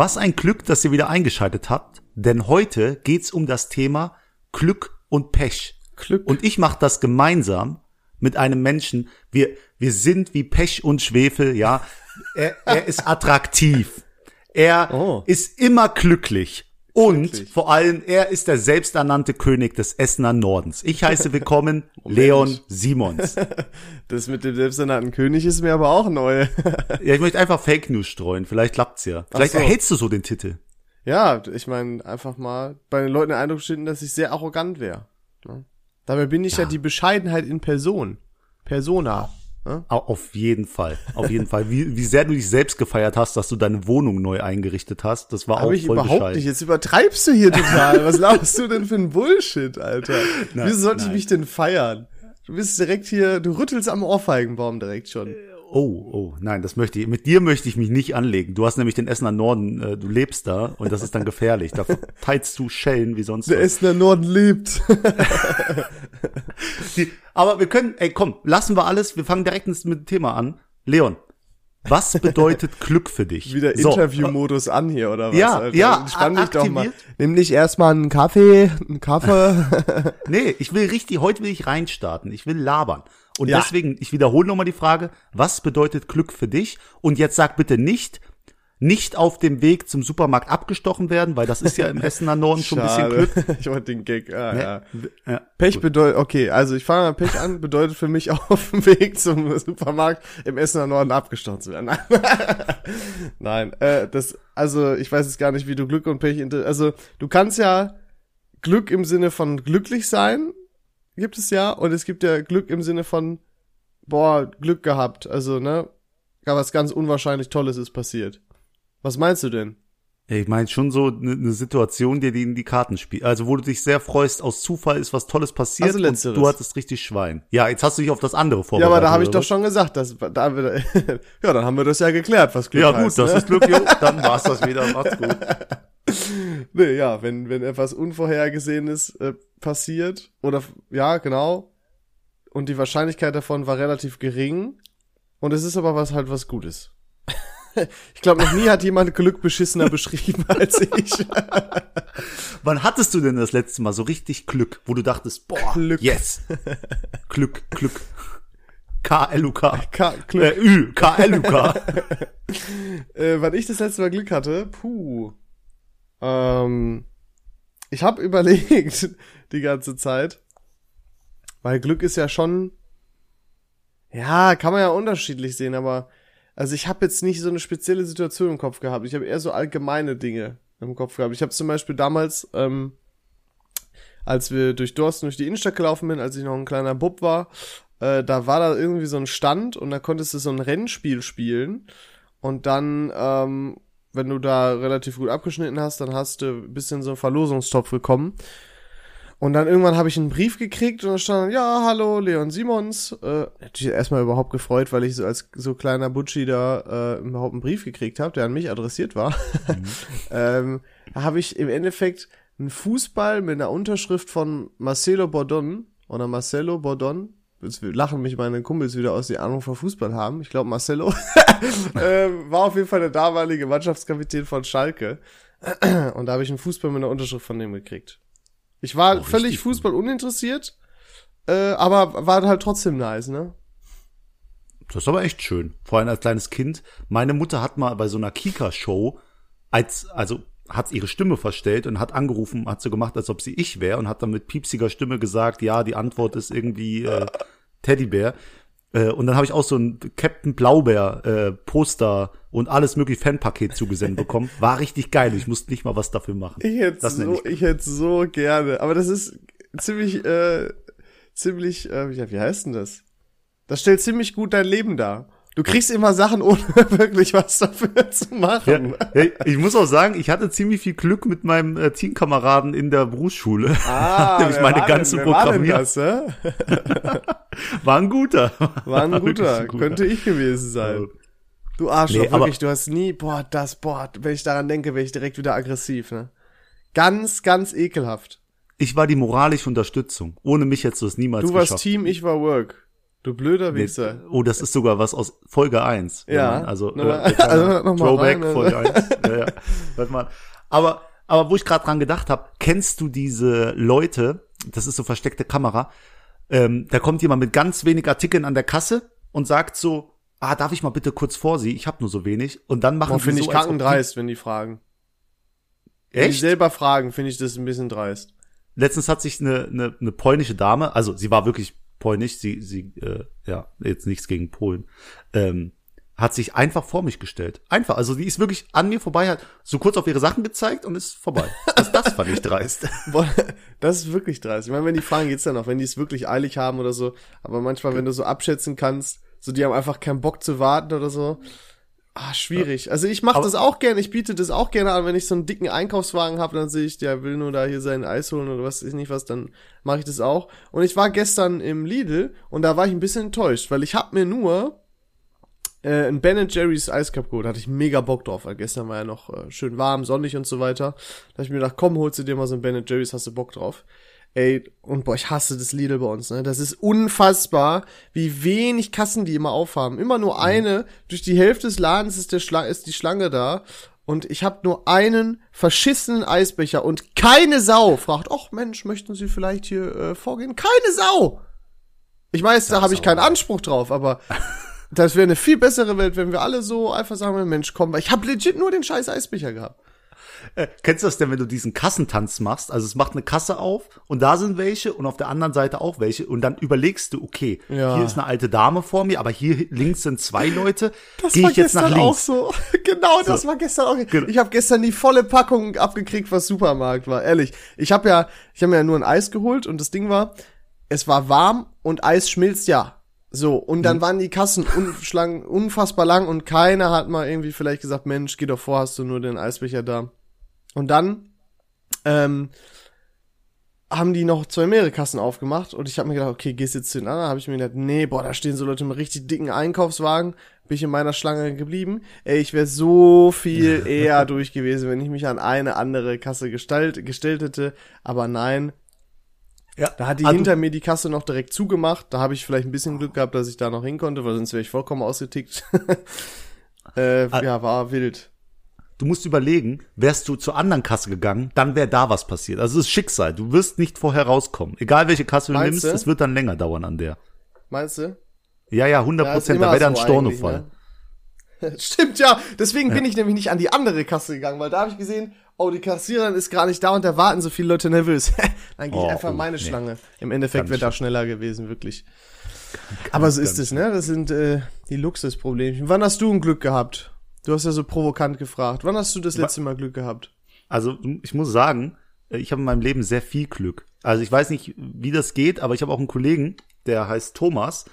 Was ein Glück, dass ihr wieder eingeschaltet habt, denn heute geht's um das Thema Glück und Pech. Glück. Und ich mache das gemeinsam mit einem Menschen. Wir, wir sind wie Pech und Schwefel, ja. Er, er ist attraktiv. Er Oh. ist immer glücklich. Und Glücklich. vor allem, er ist der selbsternannte König des Essener Nordens. Ich heiße willkommen Leon Simons. Das mit dem selbsternannten König ist mir aber auch neu. Ja, ich möchte einfach Fake News streuen. Vielleicht klappt's ja. Vielleicht so. erhältst du so den Titel. ja, ich meine, einfach mal bei den Leuten den Eindruck schinden, dass ich sehr arrogant wäre. Ne? Dabei bin ich ja. die Bescheidenheit in Person. Persona. Au- Auf jeden Fall, auf jeden Fall. Wie, wie sehr du dich selbst gefeiert hast, dass du deine Wohnung neu eingerichtet hast, das war auch Aber ich voll überhaupt bescheiden. nicht. Jetzt übertreibst du hier total. Was laufst du denn für ein Bullshit, Alter? Nein, Wieso sollte ich nein. mich denn feiern? Du bist direkt hier, du rüttelst am Ohrfeigenbaum direkt schon. Oh, oh, nein, das möchte ich. Mit dir möchte ich mich nicht anlegen. Du hast nämlich den Essener Norden, äh, du lebst da und das ist dann gefährlich. Da teilst du Schellen wie sonst Der was. Essener Norden lebt. Die, aber wir können, ey, komm, lassen wir alles. Wir fangen direkt ins- mit dem Thema an. Leon, was bedeutet Glück für dich? Wieder So, Interviewmodus an hier, oder was? Ja, Alter? ja, Entspann dich doch mal. Nimm dich erstmal einen Kaffee, einen Kaffee. Nee, ich will richtig, heute will ich reinstarten. Ich will labern. Und Ja. deswegen, ich wiederhole nochmal die Frage, was bedeutet Glück für dich? Und jetzt sag bitte nicht, nicht auf dem Weg zum Supermarkt abgestochen werden, weil das ist ja im Essener Norden schon ein bisschen Glück. Ich wollte den Gag. Ah, ja. Ja. Pech bedeutet, okay, also ich fange mal Pech an, bedeutet für mich auf dem Weg zum Supermarkt im Essener Norden abgestochen zu werden. Nein, äh, das, also ich weiß jetzt gar nicht, wie du Glück und Pech, also du kannst ja Glück im Sinne von glücklich sein, gibt es ja, und es gibt ja Glück im Sinne von, boah, Glück gehabt, also ne, gar was ganz unwahrscheinlich Tolles ist passiert. Was meinst du denn? Ich meine schon so eine ne Situation, die dir in die Karten spielt. Also wo du dich sehr freust, aus Zufall ist was Tolles passiert Also und du hattest richtig Schwein. Ja, jetzt hast du dich auf das andere Ja, vorbereitet. aber da habe ich doch was? schon gesagt, dass da haben wir, ja, dann haben wir das ja geklärt, was Glück Ja gut, heißt, das ne? ist Glück, jo. Dann war's das wieder. Macht's gut. Nee, ja, wenn, wenn etwas Unvorhergesehenes äh, passiert, oder, ja, genau, und die Wahrscheinlichkeit davon war relativ gering, und es ist aber was halt was Gutes. ich glaube, noch nie hat jemand Glück beschissener beschrieben als ich. Wann hattest du denn das letzte Mal so richtig Glück, wo du dachtest, boah, Glück. yes. Glück, Glück. K-L-U-K. Äh, Glück. Ü, K-L-U-K. Äh, wann ich das letzte Mal Glück hatte, puh. Ähm, ich habe überlegt die ganze Zeit, weil Glück ist ja schon, ja, kann man ja unterschiedlich sehen, aber also ich habe jetzt nicht so eine spezielle Situation im Kopf gehabt. Ich habe eher so allgemeine Dinge im Kopf gehabt. Ich habe zum Beispiel damals, ähm, als wir durch Dorsten durch die Innenstadt gelaufen bin, als ich noch ein kleiner Bub war, äh, da war da irgendwie so ein Stand und da konntest du so ein Rennspiel spielen und dann, ähm, wenn du da relativ gut abgeschnitten hast, dann hast du ein bisschen so einen Verlosungstopf bekommen. Und dann irgendwann habe ich einen Brief gekriegt und da stand, ja, hallo, Leon Simons. Äh, natürlich erstmal überhaupt gefreut, weil ich so als so kleiner Butschi da äh, überhaupt einen Brief gekriegt habe, der an mich adressiert war. ähm, da habe ich im Endeffekt einen Fußball mit einer Unterschrift von Marcelo Bordon oder Marcelo Bordon. Jetzt lachen mich meine Kumpels wieder aus, die Ahnung von Fußball haben. Ich glaube, Marcelo ähm, war auf jeden Fall der damalige Mannschaftskapitän von Schalke. Und da habe ich einen Fußball mit einer Unterschrift von dem gekriegt. Ich war Oh, völlig Fußball uninteressiert, äh, aber war halt trotzdem nice, ne? Das ist aber echt schön. Vor allem als kleines Kind. Meine Mutter hat mal bei so einer Kika-Show, als, also hat ihre Stimme verstellt und hat angerufen, hat so gemacht, als ob sie ich wäre und hat dann mit piepsiger Stimme gesagt, ja, die Antwort ist irgendwie äh, Teddybär. Äh, und dann habe ich auch so ein Captain Blaubeer äh, Poster und alles mögliche Fanpaket zugesendet bekommen. War richtig geil. Ich musste nicht mal was dafür machen. Ich hätte so, ich ich hätte so gerne. Aber das ist ziemlich, äh, ziemlich, äh, wie heißt denn das? Das stellt ziemlich gut dein Leben dar. Du kriegst immer Sachen, ohne wirklich was dafür zu machen. ja, ich muss auch sagen, ich hatte ziemlich viel Glück mit meinem äh, Teamkameraden in der Berufsschule. Ah, Nämlich meine war ganze denn, war das? War ein guter. War ein guter. ein guter. Könnte ich gewesen sein. Du Arschloch, Nee, wirklich, du hast nie, boah, das, boah, wenn ich daran denke, wäre ich direkt wieder aggressiv, ne? Ganz, ganz ekelhaft. Ich war die moralische Unterstützung. Ohne mich hättest du es niemals Du warst geschafft. Team, ich war Work. Du blöder Nee, Wichser. oh, das ist sogar was aus Folge 1. wenn Ja, Man, also, äh, also nochmal Throwback, rein, also. Folge 1. Ja, ja. Hört mal. Aber, aber wo ich gerade dran gedacht habe, kennst du diese Leute, das ist so versteckte Kamera, ähm, da kommt jemand mit ganz wenig Artikeln an der Kasse und sagt so, ah, darf ich mal bitte kurz vor Sie? Ich habe nur so wenig. Und dann machen Boah, die finde so, ich ob die- kackendreist, wenn die fragen. Wenn die Echt? selber fragen, finde ich das ein bisschen dreist. letztens hat sich eine, eine, eine polnische Dame, also sie war wirklich polnisch, sie, sie, äh, ja, jetzt nichts gegen Polen, ähm, hat sich einfach vor mich gestellt. Einfach, also die ist wirklich an mir vorbei, hat so kurz auf ihre Sachen gezeigt und ist vorbei. Das, das fand ich dreist. Das ist wirklich dreist. Ich meine, wenn die fragen, geht's dann noch, wenn die es wirklich eilig haben oder so. Aber manchmal, wenn du so abschätzen kannst, so die haben einfach keinen Bock zu warten oder so. Ah, schwierig. Also ich mache das auch gerne, ich biete das auch gerne an, wenn ich so einen dicken Einkaufswagen habe, dann sehe ich, der will nur da hier sein Eis holen oder was ist nicht was, dann mache ich das auch. Und ich war gestern im Lidl und da war ich ein bisschen enttäuscht, weil ich habe mir nur äh, ein Ben Jerry's Eiscup geholt, hatte ich mega Bock drauf, weil gestern war ja noch äh, schön warm, sonnig und so weiter. Da hab ich mir gedacht, komm, holst du dir mal so ein Ben Jerry's, hast du Bock drauf. Ey, und boah, ich hasse das Lidl bei uns, ne? Das ist unfassbar, wie wenig Kassen die immer aufhaben. Immer nur eine, durch die Hälfte des Ladens ist, der Schla ist die Schlange da. Und ich habe nur einen verschissenen Eisbecher und keine Sau fragt, ach Mensch, möchten Sie vielleicht hier äh, vorgehen? Keine Sau! Ich weiß, da habe ich keinen Anspruch drauf, aber das wäre eine viel bessere Welt, wenn wir alle so einfach sagen, Mensch, komm, weil ich habe legit nur den scheiß Eisbecher gehabt. Äh, kennst du das denn, wenn du diesen Kassentanz machst? Also es macht eine Kasse auf und da sind welche und auf der anderen Seite auch welche und dann überlegst du, okay, Ja. hier ist eine alte Dame vor mir, aber hier links sind zwei Leute. Das Gehe war ich jetzt nach gestern auch links? so. genau, das So. war gestern auch. Genau. Ich habe gestern die volle Packung abgekriegt, was Supermarkt war. Ehrlich, ich habe ja, ich habe mir ja nur ein Eis geholt und das Ding war, es war warm und Eis schmilzt ja. So, und Mhm. dann waren die Kassen unfassbar lang und keiner hat mal irgendwie vielleicht gesagt, Mensch, geh doch vor, hast du nur den Eisbecher da. Und dann ähm, haben die noch zwei mehrere Kassen aufgemacht und ich habe mir gedacht, okay, gehst jetzt zu den anderen, habe ich mir gedacht, nee, boah, da stehen so Leute mit richtig dicken Einkaufswagen, bin ich in meiner Schlange geblieben. Ey, ich wäre so viel eher durch gewesen, wenn ich mich an eine andere Kasse gestalt, gestellt hätte, aber nein, Ja. da hat die du- hinter mir die Kasse noch direkt zugemacht, da habe ich vielleicht ein bisschen Glück gehabt, dass ich da noch hin konnte, weil sonst wäre ich vollkommen ausgetickt. äh, Ah. ja, war wild. Du musst überlegen, wärst du zur anderen Kasse gegangen, dann wäre da was passiert. Also es ist Schicksal. Du wirst nicht vorher rauskommen. Egal welche Kasse du Meinst nimmst, du? es wird dann länger dauern an der. Meinst du? Ja, ja, 100 Ja, ist Prozent. Da immer wäre dann ein so Stornofall. ne? Stimmt, ja. Deswegen bin ich nämlich nicht an die andere Kasse gegangen, weil da habe ich gesehen, oh, die Kassiererin ist gar nicht da und da warten so viele Leute nervös. Dann gehe ich Oh, einfach oh, meine nee. Schlange. Im Endeffekt wäre da schneller gewesen, wirklich. Aber so ist es, ne? Das sind äh, die Luxusproblemchen. Wann hast du ein Glück gehabt? Du hast ja so provokant gefragt. Wann hast du das letzte Mal Glück gehabt? Also ich muss sagen, ich habe in meinem Leben sehr viel Glück. Also ich weiß nicht, wie das geht, aber ich habe auch einen Kollegen, der heißt Thomas.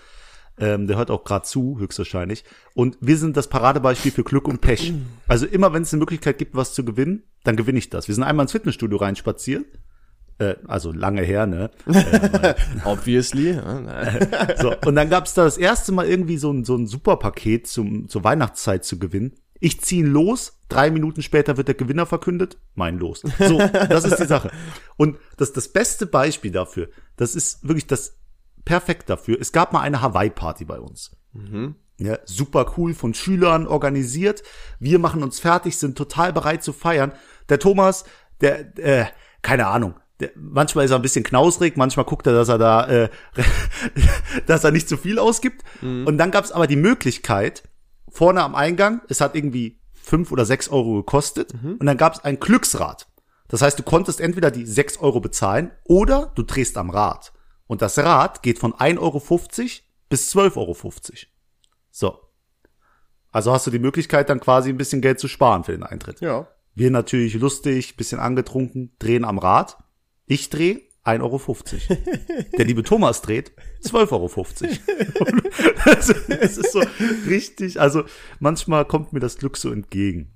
Ähm, der hört auch gerade zu, höchstwahrscheinlich. Und wir sind das Paradebeispiel für Glück und Pech. Also immer, wenn es eine Möglichkeit gibt, was zu gewinnen, dann gewinne ich das. Wir sind einmal ins Fitnessstudio reinspaziert. Äh, also lange her, ne? Obviously. Ja, nein. So, und dann gab es da das erste Mal irgendwie so ein, so ein Superpaket zum, zur Weihnachtszeit zu gewinnen. Ich ziehe ihn los, drei Minuten später wird der Gewinner verkündet, mein Los. So, das ist die Sache. Und das, das beste Beispiel dafür, das ist wirklich das perfekt dafür. Es gab mal eine Hawaii-Party bei uns. Ja, super cool von Schülern organisiert. Wir machen uns fertig, sind total bereit zu feiern. Der Thomas, der, äh, keine Ahnung, der, manchmal ist er ein bisschen knausrig, manchmal guckt er, dass er da, äh, dass er nicht zu viel ausgibt. Und dann gab es aber die Möglichkeit, vorne am Eingang, es hat irgendwie fünf oder sechs Euro gekostet, und dann gab es ein Glücksrad. Das heißt, du konntest entweder die sechs Euro bezahlen oder du drehst am Rad. Und das Rad geht von 1,50 Euro bis 12,50 Euro. So. Also hast du die Möglichkeit, dann quasi ein bisschen Geld zu sparen für den Eintritt. Ja. Wir natürlich lustig, bisschen angetrunken, drehen am Rad. Ich drehe 1,50 Euro. Der liebe Thomas dreht 12,50 Euro. also, es ist so richtig, also manchmal kommt mir das Glück so entgegen.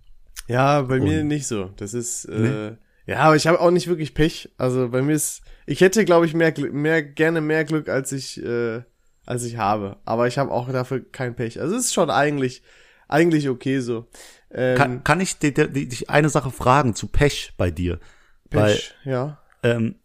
Ja, bei mir nicht so. Das ist äh, ja, aber ich habe auch nicht wirklich Pech. Also bei mir ist ich hätte glaube ich mehr mehr gerne mehr Glück als ich äh, als ich habe, aber ich habe auch dafür kein Pech. Also es ist schon eigentlich eigentlich okay so. Ähm, Kann, kann ich dich eine Sache fragen zu Pech bei dir? Weil Pech, ja. ähm,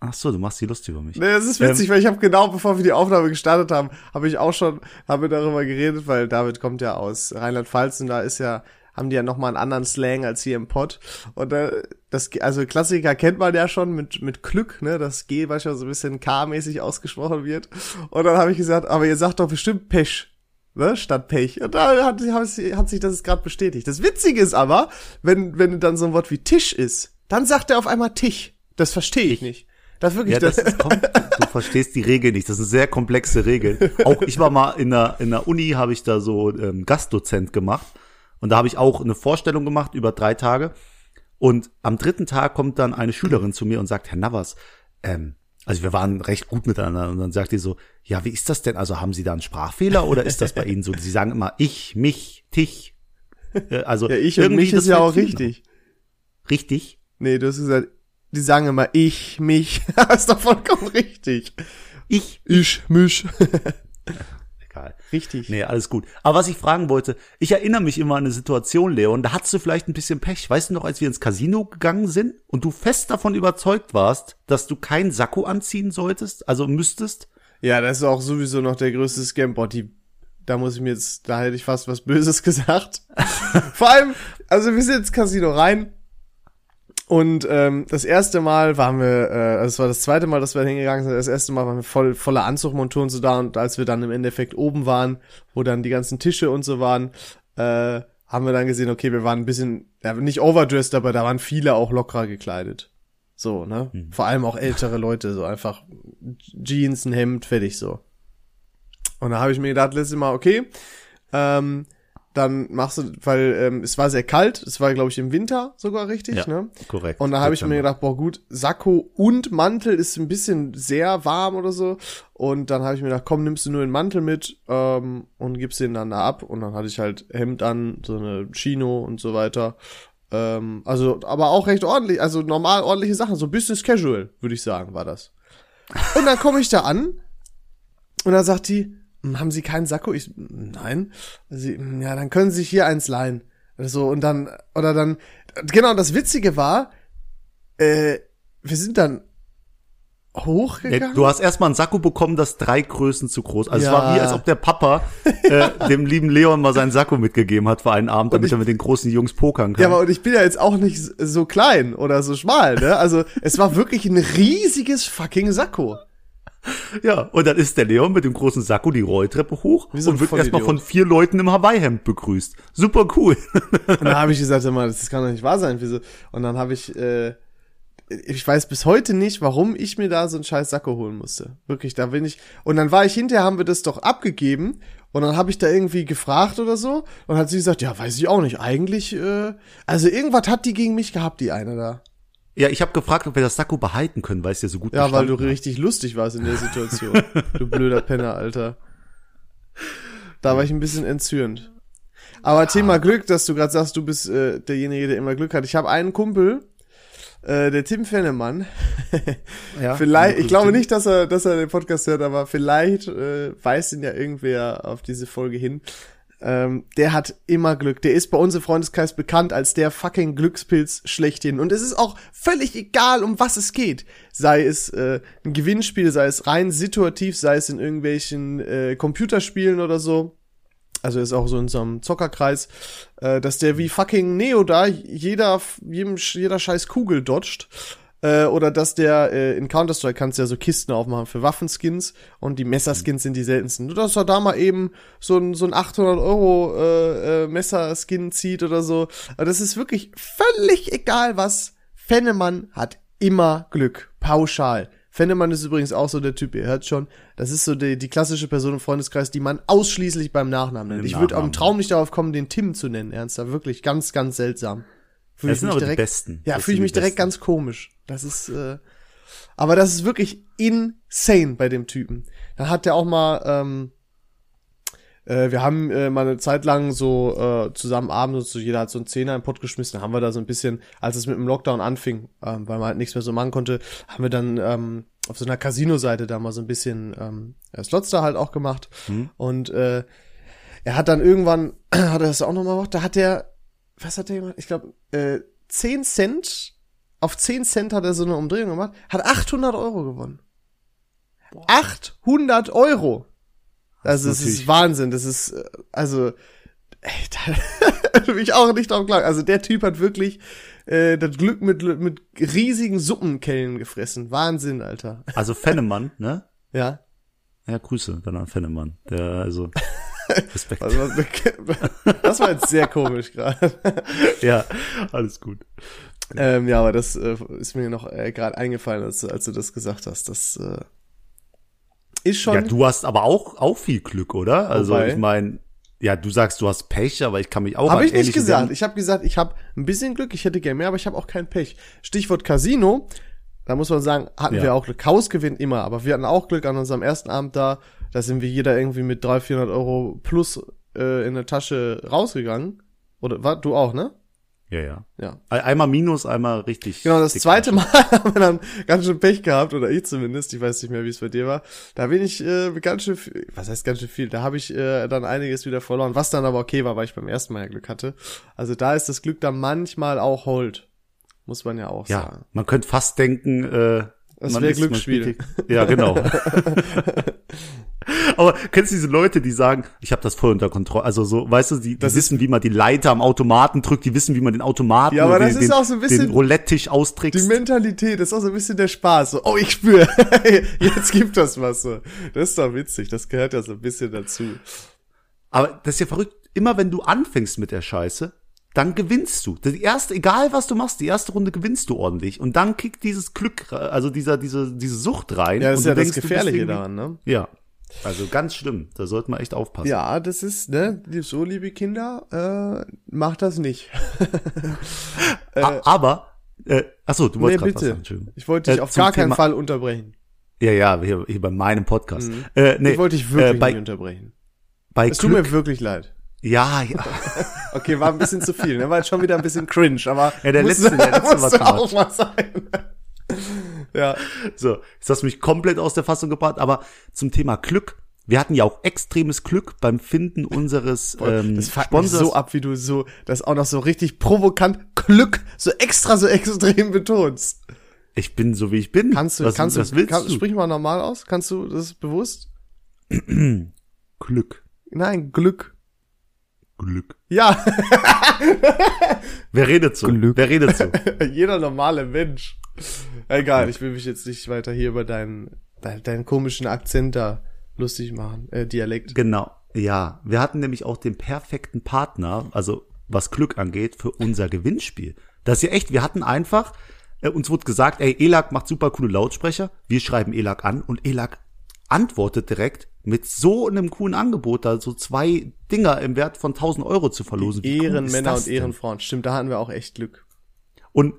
Ach so, du machst die lustig über mich. Nee, das ist witzig, Ähm, weil ich habe genau, bevor wir die Aufnahme gestartet haben, habe ich auch schon, haben wir darüber geredet, weil David kommt ja aus Rheinland-Pfalz und da ist ja, haben die ja nochmal einen anderen Slang als hier im Pott. Und äh, das, also Klassiker kennt man ja schon mit, mit Glück, ne, das G manchmal so ein bisschen K-mäßig ausgesprochen wird. Und dann habe ich gesagt, aber ihr sagt doch bestimmt Pech. Ne, statt Pech. Und da hat, hat, hat sich das gerade bestätigt. Das Witzige ist aber, wenn, wenn dann so ein Wort wie Tisch ist, dann sagt er auf einmal Tisch. Das verstehe ich nicht. Das wirklich, Ja, das das, ist, komm, du verstehst die Regel nicht. Das sind sehr komplexe Regeln. Auch ich war mal in der, in der Uni, habe ich da so ähm, Gastdozent gemacht. Und da habe ich auch eine Vorstellung gemacht über drei Tage. Und am dritten Tag kommt dann eine Schülerin zu mir und sagt, Herr Navas, ähm, also wir waren recht gut miteinander. Und dann sagt die so, ja, wie ist das denn? Also haben Sie da einen Sprachfehler oder ist das bei Ihnen so? Sie sagen immer ich, mich, dich. Äh, Also ja, ich und irgendwie mich das ist ja auch richtig. Richtig? Nee, du hast gesagt, die sagen immer ich, mich. das ist doch vollkommen richtig. Ich? Ich, mich. Egal. richtig. Nee, alles gut. Aber was ich fragen wollte, ich erinnere mich immer an eine Situation, Leon, da hattest du vielleicht ein bisschen Pech. Weißt du noch, als wir ins Casino gegangen sind und du fest davon überzeugt warst, dass du kein Sakko anziehen solltest, also müsstest? Ja, das ist auch sowieso noch der größte Scam. Boah, die, da muss ich mir jetzt, da hätte ich fast was Böses gesagt. Vor allem, also wir sind ins Casino rein. Und ähm, das erste Mal waren wir, äh, also es war das zweite Mal, dass wir hingegangen sind. Das erste Mal waren wir voll voller Anzugmontur und so da. Und als wir dann im Endeffekt oben waren, wo dann die ganzen Tische und so waren, äh, haben wir dann gesehen, okay, wir waren ein bisschen, ja, nicht overdressed, aber da waren viele auch lockerer gekleidet. So, ne? Vor allem auch ältere Leute, so einfach Jeans, ein Hemd, fertig so. Und da habe ich mir gedacht, letztes Mal, okay, ähm, dann machst du, weil ähm, es war sehr kalt, es war, glaube ich, im Winter sogar richtig, ne? korrekt. Und da habe ich mir gedacht, boah gut, Sakko und Mantel ist ein bisschen sehr warm oder so. Und dann habe ich mir gedacht, komm, nimmst du nur den Mantel mit ähm, und gibst den dann da ab. Und dann hatte ich halt Hemd an, so eine Chino und so weiter. Ähm, also, aber auch recht ordentlich, also normal ordentliche Sachen, so Business Casual, würde ich sagen, war das. Und dann komme ich da an und dann sagt die, "Hm, haben Sie keinen Sakko? Ich, nein. Sie, "Hm, ja, dann können Sie sich hier eins leihen. So, und dann, oder dann, genau, das Witzige war, äh, wir sind dann Nee, hochgegangen. du hast erstmal ein Sakko bekommen, das drei Größen zu groß. Also es Ja. war wie, als ob der Papa äh, dem lieben Leon mal sein Sakko mitgegeben hat für einen Abend, damit ich- er mit den großen Jungs pokern kann. ja, aber und ich bin ja jetzt auch nicht so klein oder so schmal, ne? Also, es war wirklich ein riesiges fucking Sakko. Ja, und dann ist der Leon mit dem großen Sakko die Rolltreppe hoch so und wird erstmal von vier Leuten im Hawaii-Hemd begrüßt. Super cool. Und dann habe ich gesagt, sag mal, das kann doch nicht wahr sein. Wieso? Und dann habe ich, äh, ich weiß bis heute nicht, warum ich mir da so einen scheiß Sakko holen musste. Wirklich, da bin ich. Und dann war ich hinterher, haben wir das doch abgegeben. Und dann habe ich da irgendwie gefragt oder so. Und hat sie gesagt, ja, weiß ich auch nicht. Eigentlich, äh, also irgendwas hat die gegen mich gehabt, die eine da. Ja, ich habe gefragt, ob wir das Sakko behalten können, weil es ja so gut Ja, weil du hat. richtig lustig warst in der Situation. du blöder Penner, Alter. Da war ich ein bisschen entzürnt. Aber Thema Glück, dass du gerade sagst, du bist äh, derjenige, der immer Glück hat. Ich habe einen Kumpel, äh, der Tim Fennemann. Ja, vielleicht, ich glaube nicht, dass er, dass er den Podcast hört, aber vielleicht äh, weist ihn ja irgendwer auf diese Folge hin. Ähm, der hat immer Glück. Der ist bei uns im Freundeskreis bekannt als der fucking Glückspilz schlechthin. Und es ist auch völlig egal, um was es geht. Sei es äh, ein Gewinnspiel, sei es rein situativ, sei es in irgendwelchen äh, Computerspielen oder so. Also ist auch so in so einem Zockerkreis, äh, dass der wie fucking Neo da jeder, jedem, jeder scheiß Kugel dodgt. Äh, oder dass der äh, in Counter-Strike kannst du ja so Kisten aufmachen für Waffenskins und die Messerskins sind die seltensten. Nur dass er da mal eben so ein, so ein 800 Euro äh, äh, Messerskin zieht oder so. Aber das ist wirklich völlig egal was. Fennemann hat immer Glück. Pauschal. Fennemann ist übrigens auch so der Typ, ihr hört schon, das ist so die, die klassische Person im Freundeskreis, die man ausschließlich beim Nachnamen nennt. Im Ich würde am. Traum nicht darauf kommen, den Tim zu nennen, ernsthaft. Wirklich ganz, ganz seltsam. Fühl Das sind aber die direkt, Besten. Ja, fühle ich mich die direkt Besten. ganz komisch. Das ist, äh, aber das ist wirklich insane bei dem Typen. Dann hat der auch mal, ähm, äh, wir haben äh, mal eine Zeit lang so äh, zusammen abends, so jeder hat so einen Zehner im Pott geschmissen, dann haben wir da so ein bisschen, als es mit dem Lockdown anfing, ähm, weil man halt nichts mehr so machen konnte, haben wir dann ähm, auf so einer Casino-Seite da mal so ein bisschen ähm, ja, Slots da halt auch gemacht. Und äh, er hat dann irgendwann, hat er das auch noch mal gemacht, da hat er, was hat er gemacht? Ich glaube, äh, 10 Cent auf 10 Cent hat er so eine Umdrehung gemacht, hat 800 Euro gewonnen. 800 Euro! Also, das ist Wahnsinn. Das ist, äh, also, ey, da bin ich auch nicht drauf klar. Also, der Typ hat wirklich äh, das Glück mit, mit riesigen Suppenkellen gefressen. Wahnsinn, Alter. Also, Fennemann, ne? Ja. Ja, Grüße dann an Fennemann. Der, also, Respekt. Also, das war jetzt sehr komisch gerade. ja, alles gut. Ähm, ja, aber das äh, ist mir noch äh, gerade eingefallen, als, als du das gesagt hast. Das äh, ist schon. Ja, du hast aber auch, auch viel Glück, oder? Also, Wobei? ich meine, ja, du sagst, du hast Pech, aber ich kann mich auch Habe ich nicht gesagt. Ich habe gesagt, ich habe ein bisschen Glück, ich hätte gern mehr, aber ich habe auch kein Pech. Stichwort Casino, da muss man sagen, hatten Ja. wir auch Glück. Haus gewinnt immer, aber wir hatten auch Glück an unserem ersten Abend da. Da sind wir jeder irgendwie mit 300, 400 Euro plus äh, in der Tasche rausgegangen. Oder war du auch, ne? Ja, ja. Ja. Ein- Einmal Minus, einmal richtig. Genau, das zweite Mal haben wir dann ganz schön Pech gehabt, oder ich zumindest, ich weiß nicht mehr, wie es bei dir war. Da bin ich äh, ganz schön viel, was heißt ganz schön viel, da habe ich äh, dann einiges wieder verloren, was dann aber okay war, weil ich beim ersten Mal ja Glück hatte. Also da ist das Glück dann manchmal auch hold, muss man ja auch Ja, sagen. man könnte fast denken, äh, Das man wär ist- man Glücksspiel. Ja, genau. Aber kennst du diese Leute, die sagen, ich habe das voll unter Kontrolle? Also so, weißt du, die, die Das wissen, wie man die Leiter am Automaten drückt, die wissen, wie man den Automaten Ja, aber das den, ist auch so ein bisschen den Roulette-Tisch Die austrickst. Mentalität ist auch so ein bisschen der Spaß. So, oh, ich spüre, jetzt gibt das was so. Das ist doch witzig, das gehört ja so ein bisschen dazu. Aber das ist ja verrückt. Immer wenn du anfängst mit der Scheiße, dann gewinnst du. Die erste, egal was du machst, die erste Runde gewinnst du ordentlich. Und dann kickt dieses Glück, also dieser, diese, diese Sucht rein. Ja, das und ist ja das denkst, bist Gefährliche daran, ne? Ja. Also ganz schlimm. Da sollte man echt aufpassen. Ja, das ist, ne, so liebe Kinder, äh, macht das nicht. A- Aber, äh, achso, du Nee, wolltest was bitte. sagen. Entschuldigung. Ich wollte dich Äh, auf gar keinen Thema- Fall unterbrechen. Ja, ja, hier, hier bei meinem Podcast. Äh, nee, Ich wollte dich wirklich äh, bei, nicht unterbrechen. bei Es tut Glück, mir wirklich leid. Ja, ja. Okay, war ein bisschen zu viel, ne? War jetzt schon wieder ein bisschen cringe, aber Ja, der musste, letzte- der letzte war musste too auch mal sein. ja. So, jetzt hast du mich komplett aus der Fassung gebracht, aber zum Thema Glück. Wir hatten ja auch extremes Glück beim Finden unseres ähm, Das Sponsors. so ab, wie du so, das auch noch so richtig provokant Glück so extra so extrem betonst. Ich bin so wie ich bin. Kannst du, was, kannst was du, willst kann, du? sprich mal normal aus? Kannst du das bewusst? Glück. Nein, Glück. Glück. Ja, Wer redet so? Glück. Wer redet so? jeder normale Mensch. Egal, ich will mich jetzt nicht weiter hier über deinen, deinen, deinen komischen Akzent da lustig machen, äh, Dialekt. Genau. Ja, wir hatten nämlich auch den perfekten Partner, also was Glück angeht, für unser Gewinnspiel. Das ist ja echt, wir hatten einfach, äh, uns wurde gesagt, ey, ELAC macht super coole Lautsprecher, wir schreiben ELAC an und ELAC antwortet direkt mit so einem coolen Angebot, da so zwei Dinger im Wert von 1000 Euro zu verlosen. Wie cool Ehrenmänner das und? Ehrenfrauen. Stimmt, da hatten wir auch echt Glück. Und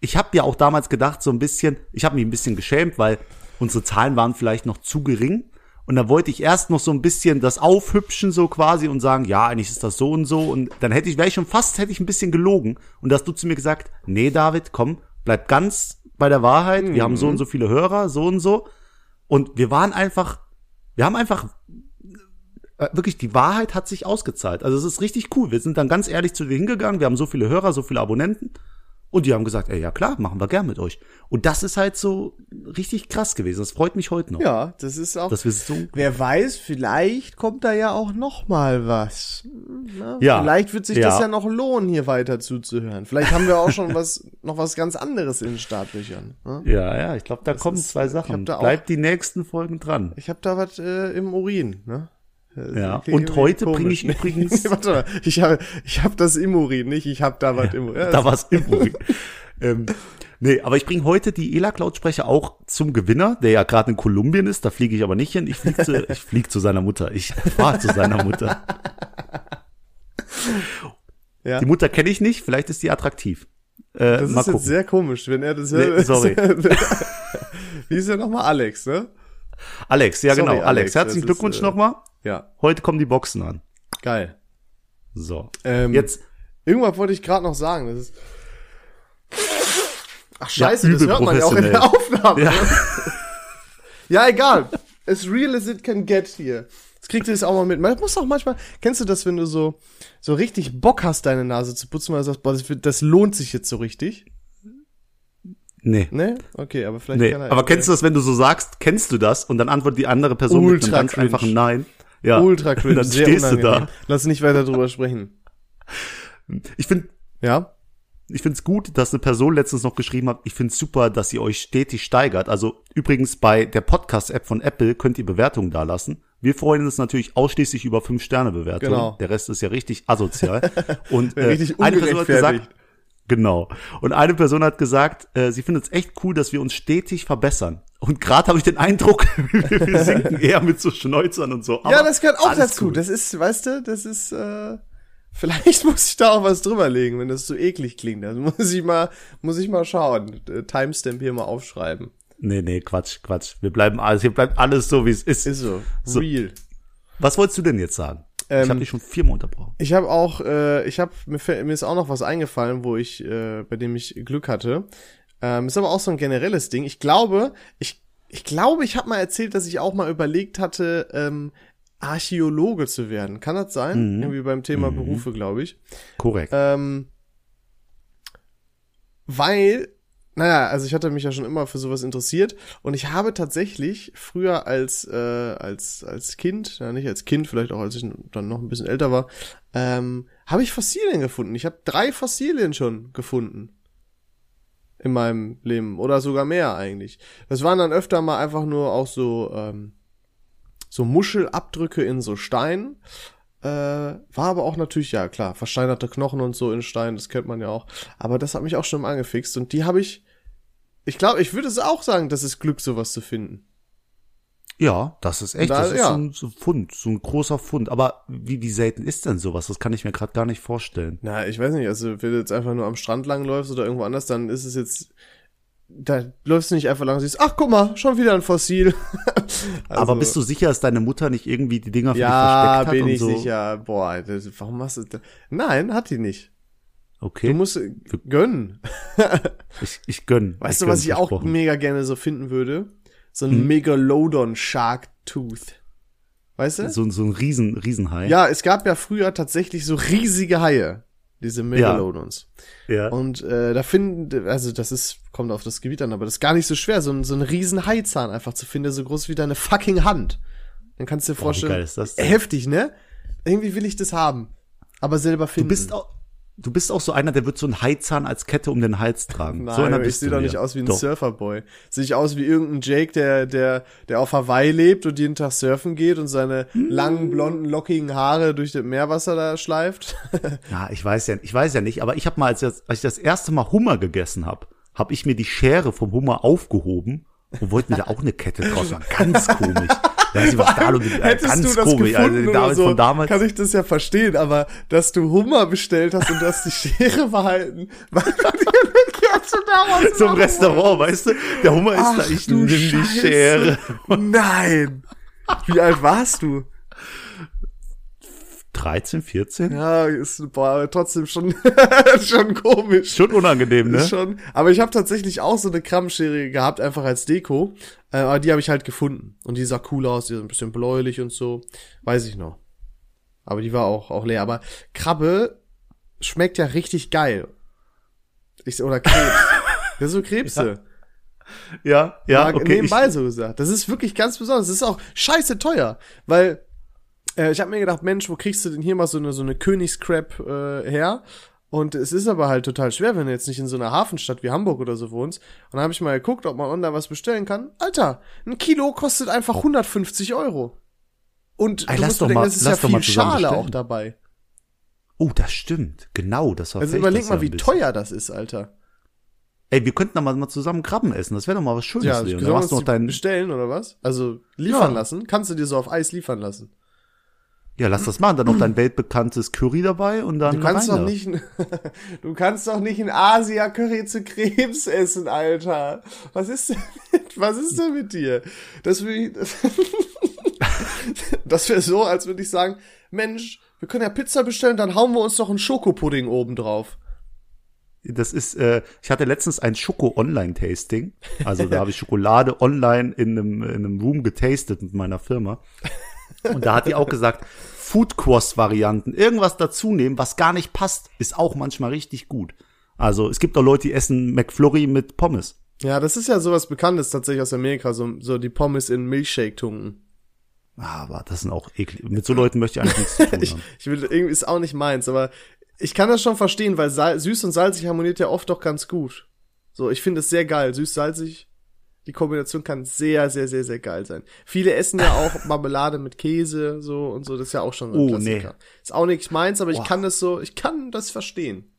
ich habe ja auch damals gedacht, so ein bisschen, ich habe mich ein bisschen geschämt, weil unsere Zahlen waren vielleicht noch zu gering. Und da wollte ich erst noch so ein bisschen das aufhübschen so quasi und sagen, ja, eigentlich ist das so und so. Und dann hätte ich, wäre ich schon fast, hätte ich ein bisschen gelogen. Und da hast du zu mir gesagt, nee, David, komm, bleib ganz bei der Wahrheit. Wir haben so und so viele Hörer, so und so. Und wir waren einfach, wir haben einfach äh, wirklich, die Wahrheit hat sich ausgezahlt. Also es ist richtig cool. Wir sind dann ganz ehrlich zu dir hingegangen. Wir haben so viele Hörer, so viele Abonnenten. Und die haben gesagt, ey, ja klar, machen wir gern mit euch. Und das ist halt so richtig krass gewesen. Das freut mich heute noch. Ja, das ist auch. Dass wir so, Wer weiß, vielleicht kommt da ja auch noch mal was. Ne? Ja, Vielleicht wird sich ja. das ja noch lohnen, hier weiter zuzuhören. Vielleicht haben wir auch schon was, noch was ganz anderes in den Startlöchern. Ne? ja, ja, ich glaube, da kommen ist- zwei Sachen. Bleibt die nächsten Folgen dran. Ich habe da was äh, im Urin. Ne? Ja. Und heute bringe ich Nee, übrigens- Nee, warte mal. Ich habe ich hab das im Urin, nicht ich habe da was. Ja, Da war's im Urin. ähm, nee, aber ich bringe heute die ELAC-Lautsprecher auch zum Gewinner, der ja gerade in Kolumbien ist. Da fliege ich aber nicht hin. Ich fliege zu, ich flieg zu seiner Mutter. Ich fahre zu seiner Mutter. ja. Die Mutter kenne ich nicht. Vielleicht ist die attraktiv. Äh, Das mal ist jetzt gucken. sehr komisch, wenn er das Nee, hört. sorry. Wie ist er nochmal Alex, ne? Alex, ja Sorry, genau. Alex, herzlichen Glückwunsch äh, nochmal. Ja, Heute kommen die Boxen an. geil. So. Ähm, Jetzt, Irgendwas wollte ich gerade noch sagen. Das ist Ach Ja, scheiße, das übel hört man ja auch in der Aufnahme. Ja. Ja. ja, egal. As real as it can get hier. Das kriegt ihr das auch mal mit. Man muss auch manchmal, kennst du das, wenn du so, so richtig Bock hast, deine Nase zu putzen, weil du sagst, boah, das, das lohnt sich jetzt so richtig? Nee. Ne? Okay, aber vielleicht Nee, kann er. aber kennst du das, wenn du so sagst, kennst du das? Und dann antwortet die andere Person mit Ultra einem ganz einfachen Nein. Ja. Ultra cringe, dann sehr stehst unangenehm. du Lass nicht weiter drüber sprechen. da. Ich finde Ja? ich find's gut, dass eine Person letztens noch geschrieben hat, ich find's super, dass ihr euch stetig steigert. Also übrigens bei der Podcast-App von Apple könnt ihr Bewertungen dalassen. Wir freuen uns natürlich ausschließlich über 5-Sterne-Bewertungen. Genau. Der Rest ist ja richtig asozial. Und äh, Richtig eine Person hat gesagt, genau. Und eine Person hat gesagt, äh, sie findet es echt cool, dass wir uns stetig verbessern. Und gerade habe ich den Eindruck, wir, sinken eher mit so Schnäuzern und so. ja, Aber das gehört auch dazu. gut. Das ist, weißt du, das ist, äh, vielleicht muss ich da auch was drüber legen, wenn das so eklig klingt. Dann muss ich mal, muss ich mal schauen. Äh, Timestamp hier mal aufschreiben. Nee, nee, Quatsch, Quatsch. Wir bleiben alles, hier bleibt alles so, wie es ist. Ist so. So. Real. Was wolltest du denn jetzt sagen? Ich Ähm, habe dich schon viermal unterbrochen. Ich habe auch, äh, ich habe mir, mir ist auch noch was eingefallen, wo ich, äh, bei dem ich Glück hatte. Ähm, ist aber auch so ein generelles Ding. Ich glaube, ich, ich glaube, ich habe mal erzählt, dass ich auch mal überlegt hatte, ähm, Archäologe zu werden. Kann das sein? Mhm. Irgendwie beim Thema Berufe, glaube ich. Korrekt. Ähm, weil, naja, also ich hatte mich ja schon immer für sowas interessiert und ich habe tatsächlich früher als äh, als als Kind, ja nicht als Kind, vielleicht auch als ich dann noch ein bisschen älter war, ähm, habe ich Fossilien gefunden. Ich habe drei Fossilien schon gefunden in meinem Leben oder sogar mehr eigentlich. Das waren dann öfter mal einfach nur auch so ähm, so Muschelabdrücke in so Stein. Äh, war aber auch natürlich, ja klar, versteinerte Knochen und so in Stein, das kennt man ja auch. Aber das hat mich auch schon mal angefixt und die habe ich, ich glaube, ich würde es auch sagen, das ist Glück, sowas zu finden. ja, das ist echt, da- das ist ja. so ein so ein Fund, so ein großer Fund. Aber wie, wie selten ist denn sowas? Das kann ich mir gerade gar nicht vorstellen. Na, ich weiß nicht, also wenn du jetzt einfach nur am Strand langläufst oder irgendwo anders, dann ist es jetzt, da läufst du nicht einfach lang und siehst, ach guck mal, schon wieder ein Fossil. Also, Aber bist du sicher, dass deine Mutter nicht irgendwie die Dinger für ja, dich versteckt hat bin und ich so? sicher. Boah, das, warum machst du das? Nein, hat die nicht. Okay, Du musst äh, gönnen. ich, ich gönn. Weißt ich du, was gönn, ich auch mega gerne so finden würde? So ein Hm? Megalodon Shark Tooth. Weißt du? So, so ein Riesen, Riesenhai. Ja, es gab ja früher tatsächlich so riesige Haie. Diese Megalodons. ja. Und äh, da finden, also das ist, kommt auf das Gebiet an, aber das ist gar nicht so schwer, so, so einen riesen Haizahn einfach zu finden, der so groß wie deine fucking Hand. Dann kannst du dir Boah, vorstellen. denn? Heftig, ne? Irgendwie will ich das haben. Aber selber Du finden. bist auch, du bist auch so einer, der wird so einen Haizahn als Kette um den Hals tragen. Nein, so einer aber ich bist sehe du doch nicht aus wie ein Doch. Surferboy. Sehe ich aus wie irgendein Jake, der, der, der auf Hawaii lebt und jeden Tag surfen geht und seine Hm. langen, blonden, lockigen Haare durch das Meerwasser da schleift. Ja, ich weiß ja, ich weiß ja nicht, aber ich habe mal, als, als ich das erste Mal Hummer gegessen habe, habe ich mir die Schere vom Hummer aufgehoben und wollte mir da auch eine Kette draus machen. Ganz komisch. Da ist was da los. Hättest ganz du das komisch. gefunden Also oder damals so, damals. kann ich das ja verstehen, aber dass du Hummer bestellt hast und du hast die Schere behalten, weil du dir daraus so im machen Restaurant, weißt du? Der Hummer ist Ach da, ich nimm die. Schere. Nein! Wie alt warst du? 13, 14? Ja, ist boah, trotzdem schon, schon komisch. Schon unangenehm, ne? Schon. Aber ich habe tatsächlich auch so eine Krabbenschere gehabt, einfach als Deko. Äh, aber die habe ich halt gefunden. Und die sah cool aus, die ist ein bisschen bläulich und so. Weiß ich noch. Aber die war auch, auch leer. Aber Krabbe schmeckt ja richtig geil. Ich, oder Krebs. ja, so Krebse. Ja, ja, Mal okay. Ich, nebenbei so gesagt. Das ist wirklich ganz besonders. Das ist auch scheiße teuer, weil äh, ich habe mir gedacht, Mensch, wo kriegst du denn hier mal so eine so eine Königscrap äh, her? Und es ist aber halt total schwer, wenn du jetzt nicht in so einer Hafenstadt wie Hamburg oder so wohnst. Und dann habe ich mal geguckt, ob man online was bestellen kann. Alter, ein Kilo kostet einfach 150 Euro. Und Ey, du musst doch bedenken, mal- es ist ja viel Schale auch dabei. oh, das stimmt. Genau, das war Also überleg das mal, wie teuer das ist, Alter. Ey, wir könnten doch mal, mal zusammen Krabben essen. Das wäre doch mal was Schönes, Ja, Leon. Da wir machst du noch deinen, bestellen oder was? Also liefern Ja. lassen? Kannst du dir so auf Eis liefern lassen? Ja, lass das machen. Dann noch dein weltbekanntes Curry dabei und dann Du kannst doch nicht, du kannst doch nicht ein Asia-Curry zu Krebs essen, Alter. Was ist denn mit, was ist denn mit dir? Das will ich, das wäre so, als würde ich sagen, Mensch, wir können ja Pizza bestellen, dann hauen wir uns doch einen Schokopudding oben drauf. Das ist, äh, ich hatte letztens ein Schoko-Online-Tasting. Also da habe ich Schokolade online in einem, in einem Room getastet mit meiner Firma. Und da hat die auch gesagt, Food Cross-Varianten, irgendwas dazu nehmen, was gar nicht passt, ist auch manchmal richtig gut. Also es gibt auch Leute, die essen McFlurry mit Pommes. Ja, das ist ja sowas Bekanntes tatsächlich aus Amerika, so, so die Pommes in Milchshake tunken. Aber das sind auch eklig. Mit so Leuten möchte ich eigentlich nichts zu tun Ich, haben. ich will, irgendwie ist auch nicht meins, aber ich kann das schon verstehen, weil süß und salzig harmoniert ja oft doch ganz gut. So, ich finde es sehr geil. Süß-salzig, die Kombination kann sehr, sehr, sehr, sehr geil sein. Viele essen ja auch Marmelade mit Käse, so und so, das ist ja auch schon so ein Oh, Klassiker. Ist auch nicht meins, aber ich kann das so, ich kann das verstehen.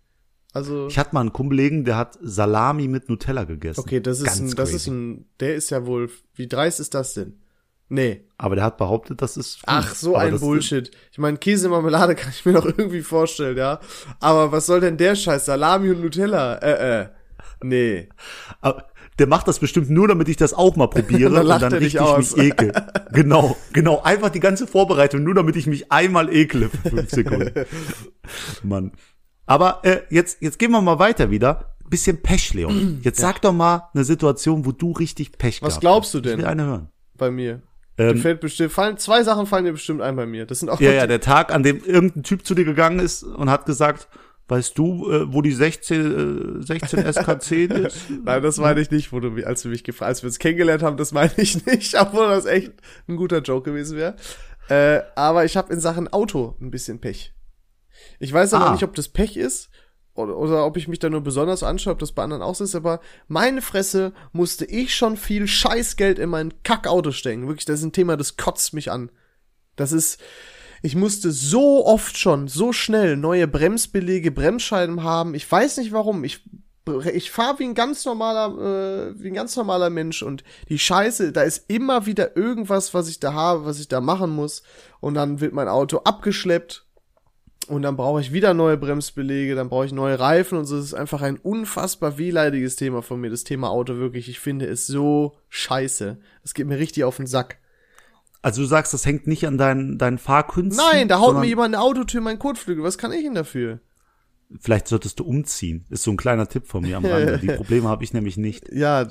Also, Ich hatte mal einen Kollegen, der hat Salami mit Nutella gegessen. okay, das ist Ganz ein, das crazy. ist ein, der ist ja wohl, wie dreist ist das denn? Nee. Aber der hat behauptet, das ist. Ach, so Aber ein Bullshit. Ich meine, Käsemarmelade kann ich mir noch irgendwie vorstellen, ja. Aber was soll denn der Scheiß? Salami und Nutella? Äh, äh. Nee. Aber Der macht das bestimmt nur, damit ich das auch mal probiere Und dann und dann richtig mich ekel. Genau, genau. Einfach die ganze Vorbereitung, nur damit ich mich einmal ekle für fünf Sekunden. Mann. Aber äh, jetzt, jetzt gehen wir mal weiter wieder. Bisschen Pech, Leon. Jetzt sag doch mal eine Situation, wo du richtig Pech Was gehabt glaubst du hast. denn? Ich will eine hören. Bei mir. Ähm, fällt bestimmt, fallen, zwei Sachen fallen dir bestimmt ein bei mir. Das sind auch Ja, ja, der Tag, an dem irgendein Typ zu dir gegangen ist und hat gesagt, weißt du, äh, wo die 16, äh, 16 SK10 ist? Nein, das meine ich nicht, wo du, als du mich gefragt, als wir uns kennengelernt haben, das meine ich nicht, obwohl das echt ein guter Joke gewesen wäre. Äh, aber ich habe in Sachen Auto ein bisschen Pech. Ich weiß aber Ah. nicht, ob das Pech ist oder, oder ob ich mich da nur besonders anschaue, ob das bei anderen auch so ist, aber meine Fresse musste ich schon viel Scheißgeld in mein Kackauto stecken. Wirklich, das ist ein Thema, das kotzt mich an. Das ist, ich musste so oft schon, so schnell neue Bremsbelege, Bremsscheiben haben. Ich weiß nicht warum. Ich, ich fahre wie ein ganz normaler, äh, wie ein ganz normaler Mensch und die Scheiße, da ist immer wieder irgendwas, was ich da habe, was ich da machen muss. Und dann wird mein Auto abgeschleppt und dann brauche ich wieder neue Bremsbelege, dann brauche ich neue Reifen und so. Das ist einfach ein unfassbar wehleidiges Thema von mir, das Thema Auto wirklich. Ich finde es so scheiße. Das geht mir richtig auf den Sack. Also du sagst, das hängt nicht an deinen, deinen Fahrkünsten? Nein, da haut mir jemand eine Autotür in meinen Kotflügel. Was kann ich denn dafür? Vielleicht solltest du umziehen. Ist so ein kleiner Tipp von mir am Rande. Die Probleme habe ich nämlich nicht. Ja,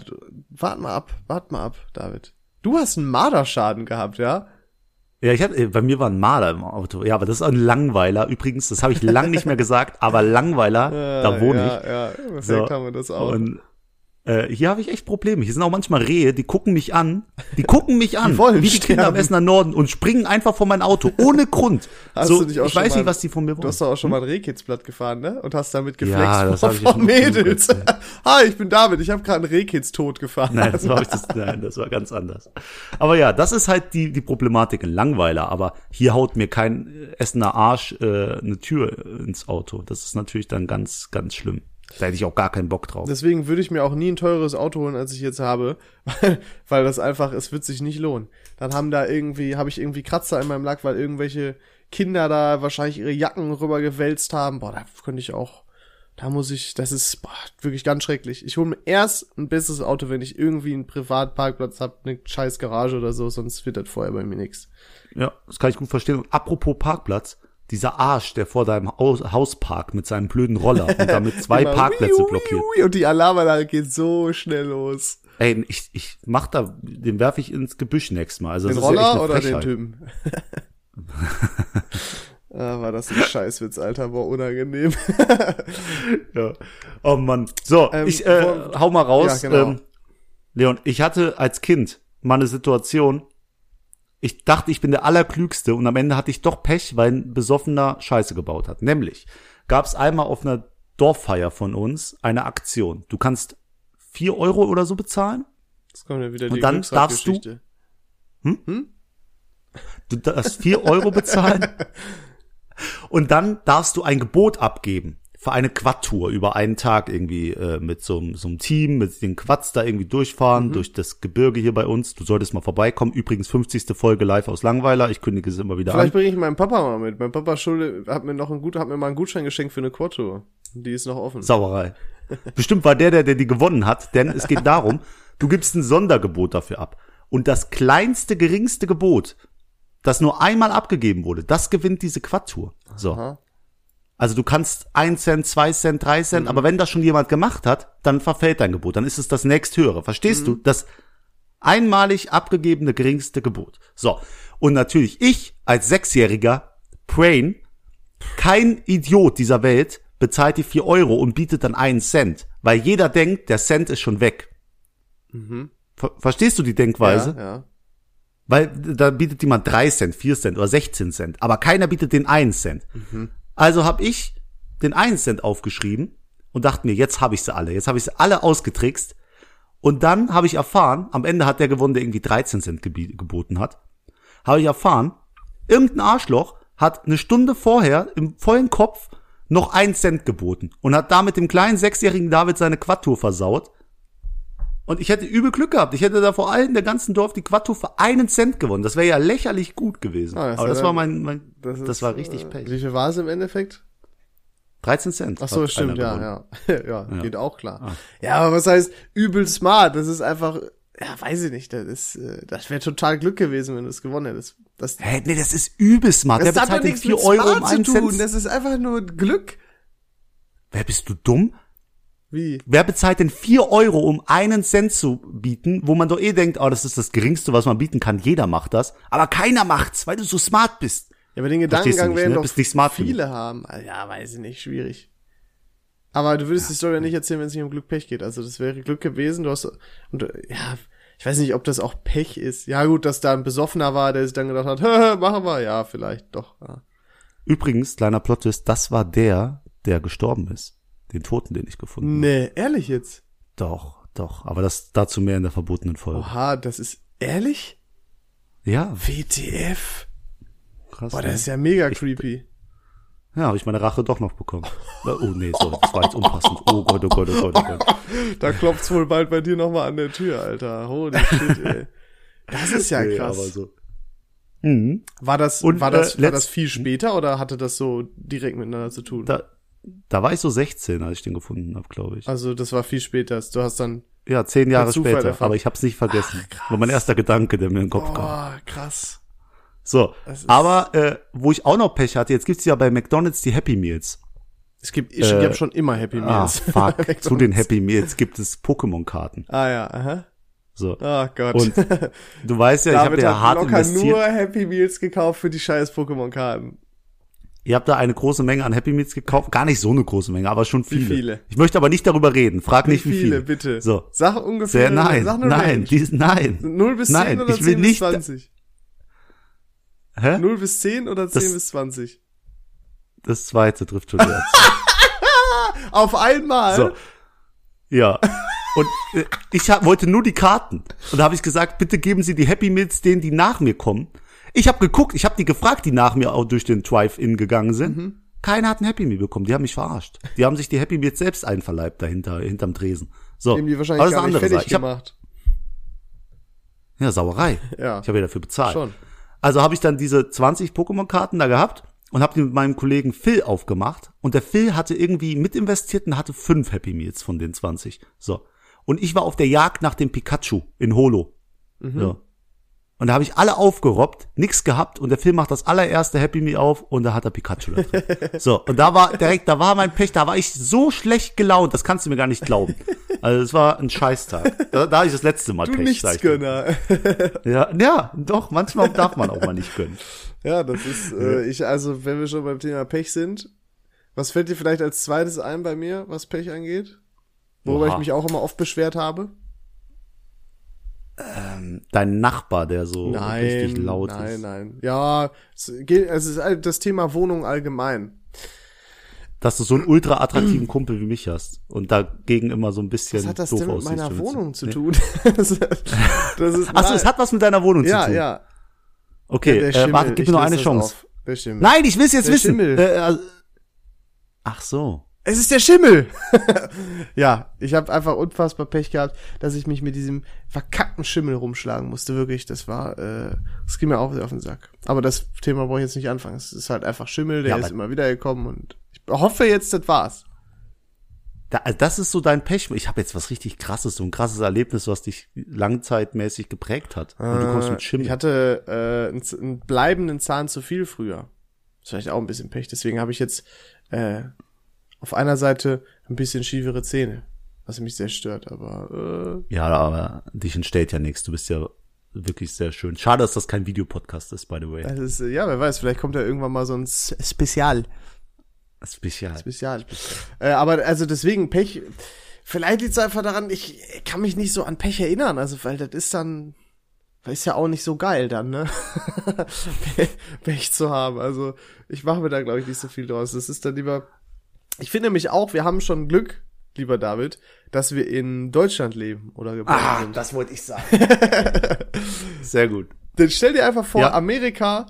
wart mal ab, wart mal ab, David. Du hast einen Marderschaden gehabt, ja? Ja, ich hatte, bei mir war ein Maler im Auto. Ja, aber das ist ein Langweiler. Übrigens, das habe ich lang nicht mehr gesagt, aber Langweiler, da wohne ja, ich. Ja, perfekt So. haben wir das auch. Und äh, hier habe ich echt Probleme. Hier sind auch manchmal Rehe, die gucken mich an. Die gucken mich an, Die wollen wie die Kinder am sterben. Essener Norden und springen einfach vor mein Auto, ohne Grund. Hast so, du dich auch ich schon weiß mal- nicht, was die von mir Du wollen. hast doch auch schon mal ein Rehkitzblatt gefahren, ne? Und hast damit geflext Ja, das vor, vor Mädels. Hi, ich bin David, ich habe gerade einen Rehkitz tot gefahren. Nein, das war, ich das, nein, das war ganz anders. Aber ja, das ist halt die, die Problematik in Langweiler. Aber hier haut mir kein Essener Arsch äh, eine Tür ins Auto. Das ist natürlich dann ganz, ganz schlimm. Da hätte ich auch gar keinen Bock drauf. Deswegen würde ich mir auch nie ein teures Auto holen, als ich jetzt habe, weil, weil das einfach, es wird sich nicht lohnen. Dann haben da irgendwie, habe ich irgendwie Kratzer in meinem Lack, weil irgendwelche Kinder da wahrscheinlich ihre Jacken rübergewälzt haben. Boah, da könnte ich auch, da muss ich, das ist boah, wirklich ganz schrecklich. Ich hole mir erst ein besseres Auto, wenn ich irgendwie einen Privatparkplatz habe, eine scheiß Garage oder so, sonst wird das vorher bei mir nix. Ja, das kann ich gut verstehen. Und apropos Parkplatz, dieser Arsch, der vor deinem Haus, parkt mit seinem blöden Roller und damit zwei Immer Parkplätze blockiert. Und die Alarmanlage geht so schnell los. Ey, ich, ich mach da, den werfe ich ins Gebüsch nächstes Mal. Also Den ja Roller eine oder den. Typen? ah, war das ein Scheißwitz, Alter, war unangenehm. Ja. Oh Mann. So, Ähm, ich äh, hau mal raus. Ja, genau. ähm, Leon, ich hatte als Kind mal eine Situation, ich dachte, ich bin der Allerklügste und am Ende hatte ich doch Pech, weil ein Besoffener Scheiße gebaut hat. Nämlich gab es einmal auf einer Dorffeier von uns eine Aktion. Du kannst vier Euro oder so bezahlen. Jetzt kommt ja wieder Und die dann darfst du- Glücksrad-Geschichte. Du darfst vier Euro bezahlen. Und dann darfst du ein Gebot abgeben für eine Quad-Tour über einen Tag irgendwie äh, mit so, einem- so einem Team, mit den Quads da irgendwie Mhm. durchfahren, durch das Gebirge hier bei uns. Du solltest mal vorbeikommen. Übrigens 50. Folge live aus Langweiler. Ich kündige es immer wieder Vielleicht an. bringe ich meinen Papa mal mit. Mein Papa Schulde hat mir noch ein gut, hat mir mal einen Gutschein geschenkt für eine Quad-Tour. Die ist noch offen. Sauerei. Bestimmt war der, der, der die gewonnen hat, denn es geht darum, du gibst ein Sondergebot dafür ab. Und das kleinste, geringste Gebot, das nur einmal abgegeben wurde, das gewinnt diese Quad-Tour. So. Aha. Also du kannst ein Cent, zwei Cent, drei Cent, Mhm. aber wenn das schon jemand gemacht hat, dann verfällt dein Gebot. Dann ist es das nächsthöhere. Verstehst Mhm. du? Das einmalig abgegebene geringste Gebot. So. Und natürlich ich als Sechsjähriger, Brain, kein Idiot dieser Welt bezahlt die vier Euro und bietet dann einen Cent, weil jeder denkt, der Cent ist schon weg. Ver verstehst du die Denkweise? Ja, ja. Weil da bietet jemand 3 Cent, 4 Cent oder 16 Cent, aber keiner bietet den 1 Cent. Also habe ich den 1 Cent aufgeschrieben und dachte mir, jetzt habe ich sie alle. Jetzt habe ich sie alle ausgetrickst. Und dann habe ich erfahren, am Ende hat der gewonnen, der irgendwie 13 Cent geboten hat. Habe ich erfahren, irgendein Arschloch hat eine Stunde vorher im vollen Kopf noch 1 Cent geboten und hat damit dem kleinen sechsjährigen David seine Quad-Tour versaut. Und ich hätte übel Glück gehabt. Ich hätte da vor allem der ganzen Dorf die Quad-Tour für einen Cent gewonnen. Das wäre ja lächerlich gut gewesen. Ah, das Aber war das war mein, mein das, ist, war richtig äh, Pech. Wie viel war es im Endeffekt? 13 Cent. Ach so, stimmt, ja, gewonnen. ja, ja. geht auch klar. Ah. Ja, aber was heißt übel smart? Das ist einfach, ja, weiß ich nicht. Das ist, äh, das wäre total Glück gewesen, wenn du es gewonnen hättest. Das, Hä, nee, das ist übel smart. das Der hat doch nichts 4 mit Euro um smart zu tun. Cent. Das ist einfach nur Glück. Wer bist du dumm? Wie? Wer bezahlt denn 4 Euro, um einen Cent zu bieten, wo man doch eh denkt, oh, das ist das Geringste, was man bieten kann. Jeder macht das. Aber keiner macht's, weil du so smart bist. Ja, aber den Gedankengang nicht, werden ne? doch Bist nicht smart viele haben. Ah, Ja, weiß ich nicht, schwierig. Aber du würdest die Story ja nicht erzählen, wenn es nicht um Glück Pech geht. Also das wäre Glück gewesen. Du hast und ja, ich weiß nicht, ob das auch Pech ist. Ja gut, dass da ein Besoffener war, der sich dann gedacht hat, "Hä, machen wir, ja vielleicht doch. Ja. Übrigens, kleiner Plot ist, das war der, der gestorben ist. Den Toten, den ich gefunden habe. Nee, ehrlich jetzt. Doch, doch. Aber das dazu mehr in der verbotenen Folge. Oha, das ist ehrlich? Ja, WTF? krass. Boah, ne? das ist ja mega creepy. Ja, habe ich meine Rache doch noch bekommen. Oh nee, sorry, das war jetzt unpassend. Oh Gott, oh Gott, oh Gott, oh Gott. Da klopft's wohl bald bei dir nochmal an der Tür, Alter. Holy shit, ey. Das ist ja Nee, krass. aber so. Mhm. War das, Und, war das, äh, war das viel später oder hatte das so direkt miteinander zu tun? Da, da war ich so 16, als ich den gefunden habe, glaube ich. also das war viel später. Du hast dann, Ja, zehn Jahre später, erfahren. aber ich habe es nicht vergessen. War mein erster Gedanke, der mir in den Kopf kam. oh, krass. So, aber äh, wo ich auch noch Pech hatte, jetzt gibt's ja bei McDonald's die Happy Meals. Es gibt, ich Äh, habe schon immer Happy Ah, Meals. fuck. McDonald's. Zu den Happy Meals gibt es Pokémon-Karten. Ah ja, aha. So. Oh Gott. Und du weißt ja, ich habe ja hart locker investiert. nur Happy Meals gekauft für die scheiß Pokémon-Karten. Ihr habt da eine große Menge an Happy Meals gekauft. Gar nicht so eine große Menge, aber schon viele. viele? Ich möchte aber nicht darüber reden. Frag nicht, Wie wie viele, viele. bitte? So. Sag ungefähr. Sehr, nein, sag eine nein, dies, nein. 0 bis 10 Nein, oder ich will 10 nicht- bis 20? Hä? 0 bis 10 oder 10 Das- bis 20? Das zweite trifft schon jetzt. Auf einmal? So. Ja. Und äh, ich hab, wollte nur die Karten. Und da habe ich gesagt, bitte geben Sie die Happy Meals denen, die nach mir kommen. Ich habe geguckt, ich habe die gefragt, die nach mir auch durch den Drive-In gegangen sind. Mhm. Keiner hat ein Happy Meal bekommen. Die haben mich verarscht. Die haben sich die Happy Meals selbst einverleibt dahinter, hinterm Tresen. So. Dem die wahrscheinlich ist gar eine nicht andere fertig. Ich hab, gemacht. ja, Sauerei. Ja. Ich habe ja dafür bezahlt. Schon. Also habe ich dann diese 20 Pokémon-Karten da gehabt und habe die mit meinem Kollegen Phil aufgemacht. Und der Phil hatte irgendwie mitinvestiert und hatte fünf Happy Meals von den 20. So. Und ich war auf der Jagd nach dem Pikachu in Holo. So. Und da habe ich alle aufgerobbt, nix gehabt und der Phil macht das allererste Happy Meal auf und da hat er Pikachu da drin. So, und da war direkt, da war mein Pech, da war ich so schlecht gelaunt, das kannst du mir gar nicht glauben. Also es war ein Scheißtag. Da, da habe ich das letzte Mal Du Pech. Nichtsgönner. Ja, ja, doch, manchmal darf man auch mal nicht gönnen. Ja, das ist, äh, ich, also, wenn wir schon beim Thema Pech sind, was fällt dir vielleicht als zweites ein bei mir, was Pech angeht? Worüber Oha. ich mich auch immer oft beschwert habe? Dein Nachbar, der so richtig laut nein, ist. nein. Ja, es geht, es ist das Thema Wohnung allgemein. Dass du so einen ultra attraktiven Kumpel wie mich hast und dagegen immer so ein bisschen Was hat das denn mit meiner Wohnung zu Nee. tun? ist, das ist Achso, es hat was mit deiner Wohnung ja, zu tun. ja. Okay, Der äh, Schimmel, warte, gib ich mir löse eine Chance. Nein, ich will es jetzt Der wissen. Äh, also- ach so. Es ist der Schimmel. ja, ich habe einfach unfassbar Pech gehabt, dass ich mich mit diesem verkackten Schimmel rumschlagen musste. Wirklich, das war, äh, das ging mir auch sehr auf den Sack. Aber das Thema brauche ich jetzt nicht anfangen. Es ist halt einfach Schimmel, der Ja, ist immer wieder gekommen und ich hoffe jetzt, das war's. Da, also das ist so dein Pech. Ich habe jetzt was richtig krasses, so ein krasses Erlebnis, was dich langzeitmäßig geprägt hat. Und du kommst mit Schimmel. Ich hatte äh, einen, einen bleibenden Zahn zu viel früher. Das ist vielleicht auch ein bisschen Pech. Deswegen habe ich jetzt äh, auf einer Seite ein bisschen schiefere Zähne, was mich sehr stört. Aber äh, ja, aber dich entstellt ja nichts. Du bist ja wirklich sehr schön. Schade, dass das kein Videopodcast ist, by the way. das ist, ja, wer weiß, vielleicht kommt ja irgendwann mal so ein Spezial. Spezial. Spezial. Äh, aber also deswegen Pech. vielleicht liegt es einfach daran, ich kann mich nicht so an Pech erinnern, also weil das ist dann, ist ja auch nicht so geil dann, ne? Pech zu haben. Also ich mache mir da, glaube ich, nicht so viel draus. Das ist dann lieber. Ich finde nämlich auch, wir haben schon Glück, lieber David, dass wir in Deutschland leben oder geboren Ah, sind. das wollte ich sagen. Sehr gut. Dann stell dir einfach vor, Ja. Amerika,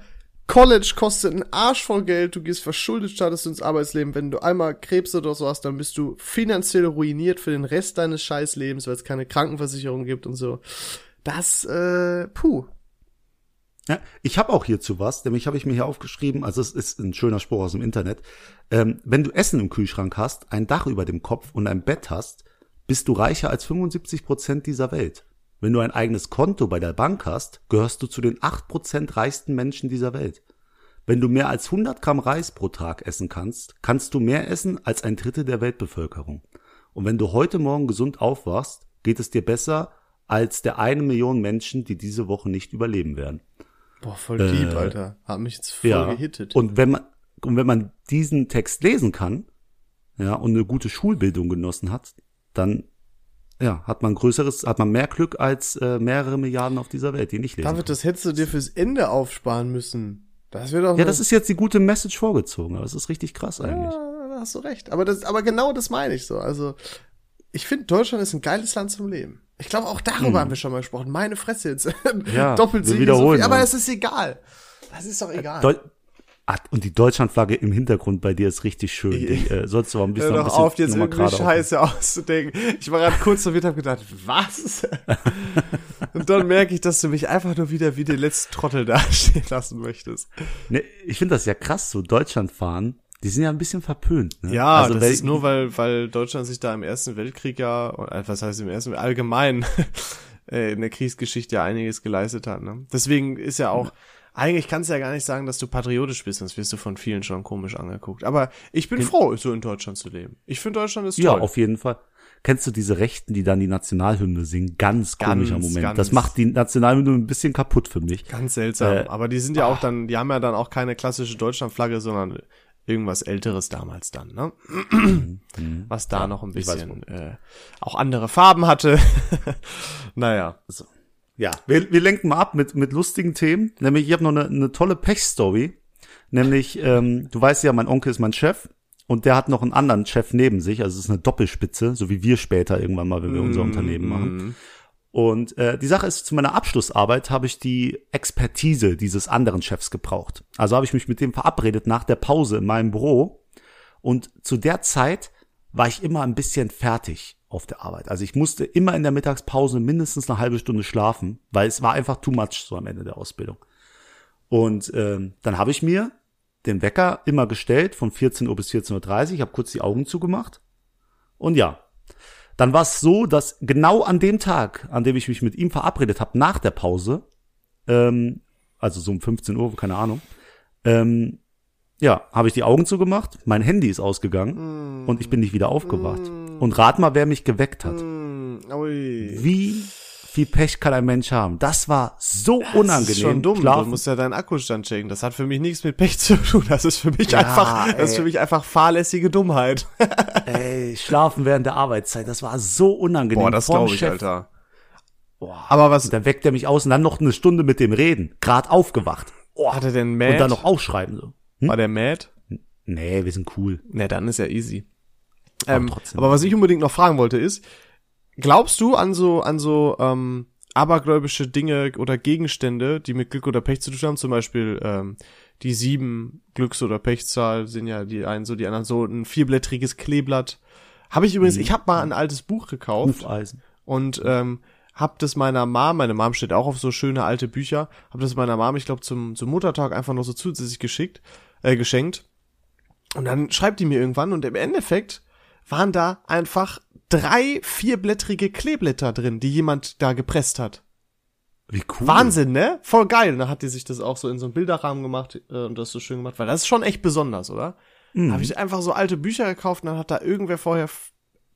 College kostet einen Arsch voll Geld, du gehst verschuldet, startest ins Arbeitsleben. Wenn du einmal Krebs oder so hast, dann bist du finanziell ruiniert für den Rest deines Scheißlebens, weil es keine Krankenversicherung gibt und so. Das, äh, puh. Ja, ich habe auch hierzu was, nämlich habe ich mir hier aufgeschrieben, also es ist ein schöner Spruch aus dem Internet. Ähm, wenn du Essen im Kühlschrank hast, ein Dach über dem Kopf und ein Bett hast, bist du reicher als 75 Prozent dieser Welt. Wenn du ein eigenes Konto bei der Bank hast, gehörst du zu den 8 Prozent reichsten Menschen dieser Welt. Wenn du mehr als 100 Gramm Reis pro Tag essen kannst, kannst du mehr essen als ein Drittel der Weltbevölkerung. Und wenn du heute Morgen gesund aufwachst, geht es dir besser als der eine Million Menschen, die diese Woche nicht überleben werden. Boah, voll deep, Alter. Hat mich jetzt voll Äh, Ja. gehittet. Und wenn man, und wenn man diesen Text lesen kann, ja, und eine gute Schulbildung genossen hat, dann, ja, hat man größeres, hat man mehr Glück als äh, mehrere Milliarden auf dieser Welt, die nicht lesen. David, das hättest du dir fürs Ende aufsparen müssen. Das wäre doch. ja, das ist jetzt die gute Message vorgezogen, aber das ist richtig krass eigentlich. Ja, da hast du recht. Aber das, aber genau das meine ich so. Also, ich finde, Deutschland ist ein geiles Land zum Leben. Ich glaube, auch darüber haben wir schon mal gesprochen. Meine Fresse jetzt. Hm. Ja, so wiederholen viel. Aber es ist egal. Das ist doch egal. Deu ah, und die Deutschlandflagge im Hintergrund bei dir ist richtig schön. Die, äh, sollst du aber ein bisschen, Hör ein doch bisschen auf, jetzt irgendwie Scheiße auszudenken. Ich war gerade kurz verwirrt, hab gedacht, was? Und dann merke ich, dass du mich einfach nur wieder wie den letzten Trottel dastehen lassen möchtest. Ne, ich finde das ja krass, so Deutschland fahren. Die sind ja ein bisschen verpönt. Ne? Ja, also, das ist nur, weil, weil Deutschland sich da im Ersten Weltkrieg ja, äh, was heißt im Ersten, allgemein äh, in der Kriegsgeschichte ja einiges geleistet hat. Ne? Deswegen ist ja auch, eigentlich kannst du ja gar nicht sagen, dass du patriotisch bist, sonst wirst du von vielen schon komisch angeguckt. Aber ich bin froh, so in Deutschland zu leben. Ich finde Deutschland ist Ja, toll. auf jeden Fall. Kennst du diese Rechten, die dann die Nationalhymne singen? Ganz komischer Ganz, Moment. ganz. Das macht die Nationalhymne ein bisschen kaputt für mich. Ganz seltsam. Äh, Aber die sind ja auch dann, die haben ja dann auch keine klassische Deutschlandflagge, sondern irgendwas Älteres damals dann, ne? Was da noch ein bisschen äh, auch andere Farben hatte. naja. Ja, wir, wir lenken mal ab mit, mit lustigen Themen. Nämlich, ich habe noch eine, eine tolle Pech-Story. Nämlich, ähm, du weißt ja, mein Onkel ist mein Chef und der hat noch einen anderen Chef neben sich. Also es ist eine Doppelspitze, so wie wir später irgendwann mal, wenn wir unser Unternehmen machen. Und äh, die Sache ist, zu meiner Abschlussarbeit habe ich die Expertise dieses anderen Chefs gebraucht. Also habe ich mich mit dem verabredet nach der Pause in meinem Büro. Und zu der Zeit war ich immer ein bisschen fertig auf der Arbeit. Also ich musste immer in der Mittagspause mindestens eine halbe Stunde schlafen, weil es war einfach too much so am Ende der Ausbildung. Und ähm, dann habe ich mir den Wecker immer gestellt von 14 Uhr bis 14.30 Uhr. Ich habe kurz die Augen zugemacht. Und ja, dann war es so, dass genau an dem Tag, an dem ich mich mit ihm verabredet habe, nach der Pause, ähm, also so um 15 Uhr, keine Ahnung, ähm, ja, habe ich die Augen zugemacht, mein Handy ist ausgegangen und ich bin nicht wieder aufgewacht. Und rat mal, wer mich geweckt hat. Ui. Wie viel Pech kann ein Mensch haben? Das war so unangenehm. Das ist schon dumm. Schlafen- Du musst ja deinen Akkustand checken. Das hat für mich nichts mit Pech zu tun. Das ist für mich Ja, einfach, das ist ey. für mich einfach fahrlässige Dummheit. Ey, schlafen während der Arbeitszeit, das war so unangenehm. Boah, das glaube ich, Chef. Alter. Boah. Aber was Und dann weckt er mich aus und dann noch eine Stunde mit dem reden. Grad aufgewacht. Oh, hat er denn und mad? dann noch aufschreiben so. War der mad? Nee, wir sind cool. Ne, dann ist ja easy. Ähm, aber was ich unbedingt noch fragen wollte ist, glaubst du an so, an so, ähm, abergläubische Dinge oder Gegenstände, die mit Glück oder Pech zu tun haben, zum Beispiel, ähm, die sieben Glücks- oder Pechzahl sind ja die einen so, die anderen so, ein vierblättriges Kleeblatt. Habe ich übrigens, ich habe mal ein altes Buch gekauft Hufeisen. und ähm, hab das meiner Mom, meine Mom steht auch auf so schöne alte Bücher, hab das meiner Mom, ich glaube zum zum Muttertag einfach noch so zusätzlich geschickt, äh, geschenkt. Und dann schreibt die mir irgendwann und im Endeffekt waren da einfach drei vierblättrige Kleeblätter drin, die jemand da gepresst hat. Wie cool. Wahnsinn, ne? Voll geil. Und dann hat die sich das auch so in so einen Bilderrahmen gemacht äh, und das so schön gemacht, weil das ist schon echt besonders, oder? Mhm. Da habe ich einfach so alte Bücher gekauft und dann hat da irgendwer vorher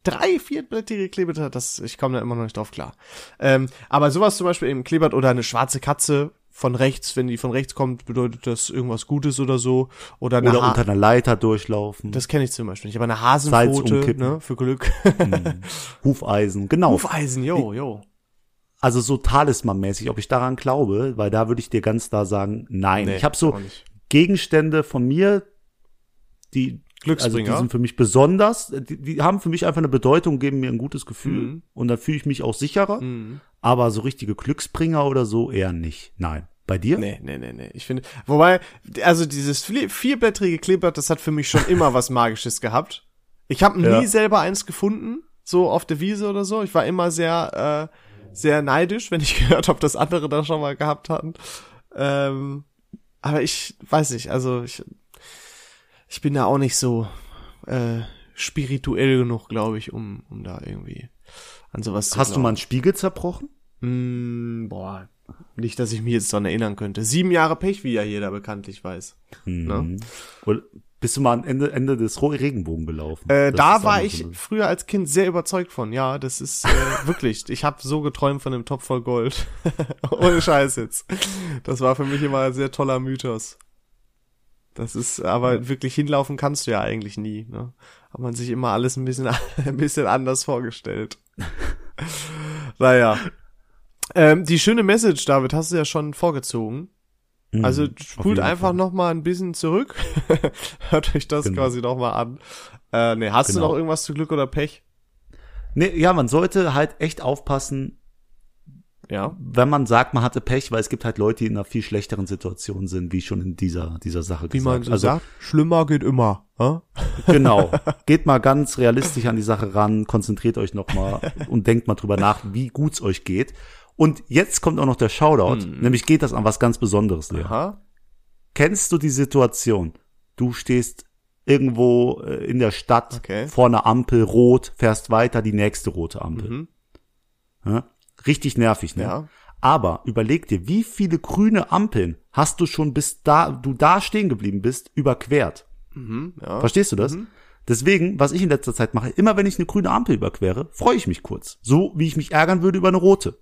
drei vierblättrige Kleeblätter. Das, ich komme da immer noch nicht drauf klar. Ähm, aber sowas zum Beispiel eben Kleeblatt oder eine schwarze Katze von rechts, wenn die von rechts kommt, bedeutet das irgendwas Gutes oder so. Oder, eine Oder ha unter einer Leiter durchlaufen. Das kenne ich zum Beispiel nicht. Aber eine Hasenpfote, ne, für Glück. Hufeisen, genau. Hufeisen, jo, jo. Also so Talisman-mäßig, ob ich daran glaube, weil da würde ich dir ganz klar sagen, nein. Nee, ich habe so. Gegenstände von mir, die also die sind für mich besonders, die, die haben für mich einfach eine Bedeutung, geben mir ein gutes Gefühl Mhm. und dann fühle ich mich auch sicherer. Mhm. Aber so richtige Glücksbringer oder so eher nicht. Nein. Bei dir? Nee, nee, nee, nee. Ich finde, wobei, also dieses vier- vierblättrige Kleeblatt, das hat für mich schon immer was Magisches gehabt. Ich habe nie Ja. selber eins gefunden, so auf der Wiese oder so. Ich war immer sehr, äh, sehr neidisch, wenn ich gehört habe, dass andere das schon mal gehabt hatten. Ähm, aber ich weiß nicht, also ich, ich bin da auch nicht so äh, spirituell genug, glaube ich, um, um da irgendwie an sowas zu Hast du mal einen Spiegel zerbrochen? Mm, boah, nicht, dass ich mich jetzt dran erinnern könnte. Sieben Jahre Pech, wie ja jeder bekanntlich weiß. Ne? Mhm. Oder bist du mal am Ende, Ende des Regenbogen gelaufen? Äh, da war ich so früher als Kind sehr überzeugt von. Ja, das ist äh, wirklich. Ich habe so geträumt von dem Topf voll Gold. Ohne Scheiß jetzt. Das war für mich immer ein sehr toller Mythos. Das ist, aber wirklich hinlaufen kannst du ja eigentlich nie. Ne? Hat man sich immer alles ein bisschen, ein bisschen anders vorgestellt. naja. Ähm, die schöne Message, David, hast du ja schon vorgezogen. Mhm, Also spult einfach Fall. noch mal ein bisschen zurück. Hört euch das Genau. quasi noch mal an. Äh, nee, hast du Genau. noch irgendwas zu Glück oder Pech? Nee, ja, man sollte halt echt aufpassen, Ja. wenn man sagt, man hatte Pech, weil es gibt halt Leute, die in einer viel schlechteren Situation sind, wie schon in dieser, dieser Sache Wie man gesagt. so also, sagt, schlimmer geht immer. Hä? Genau. Geht mal ganz realistisch an die Sache ran, konzentriert euch nochmal und denkt mal drüber nach, wie gut's euch geht. Und jetzt kommt auch noch der Shoutout, nämlich geht das an was ganz Besonderes, Lea. Aha. Kennst du die Situation? Du stehst irgendwo äh, in der Stadt Okay. vor einer Ampel rot, fährst weiter, die nächste rote Ampel. Mhm. Ja? Richtig nervig, ne? Ja. Aber überleg dir, wie viele grüne Ampeln hast du schon bis da, du da stehen geblieben bist, überquert? Mhm. Ja. Verstehst du das? Deswegen, was ich in letzter Zeit mache, immer wenn ich eine grüne Ampel überquere, freue ich mich kurz. So wie ich mich ärgern würde über eine rote.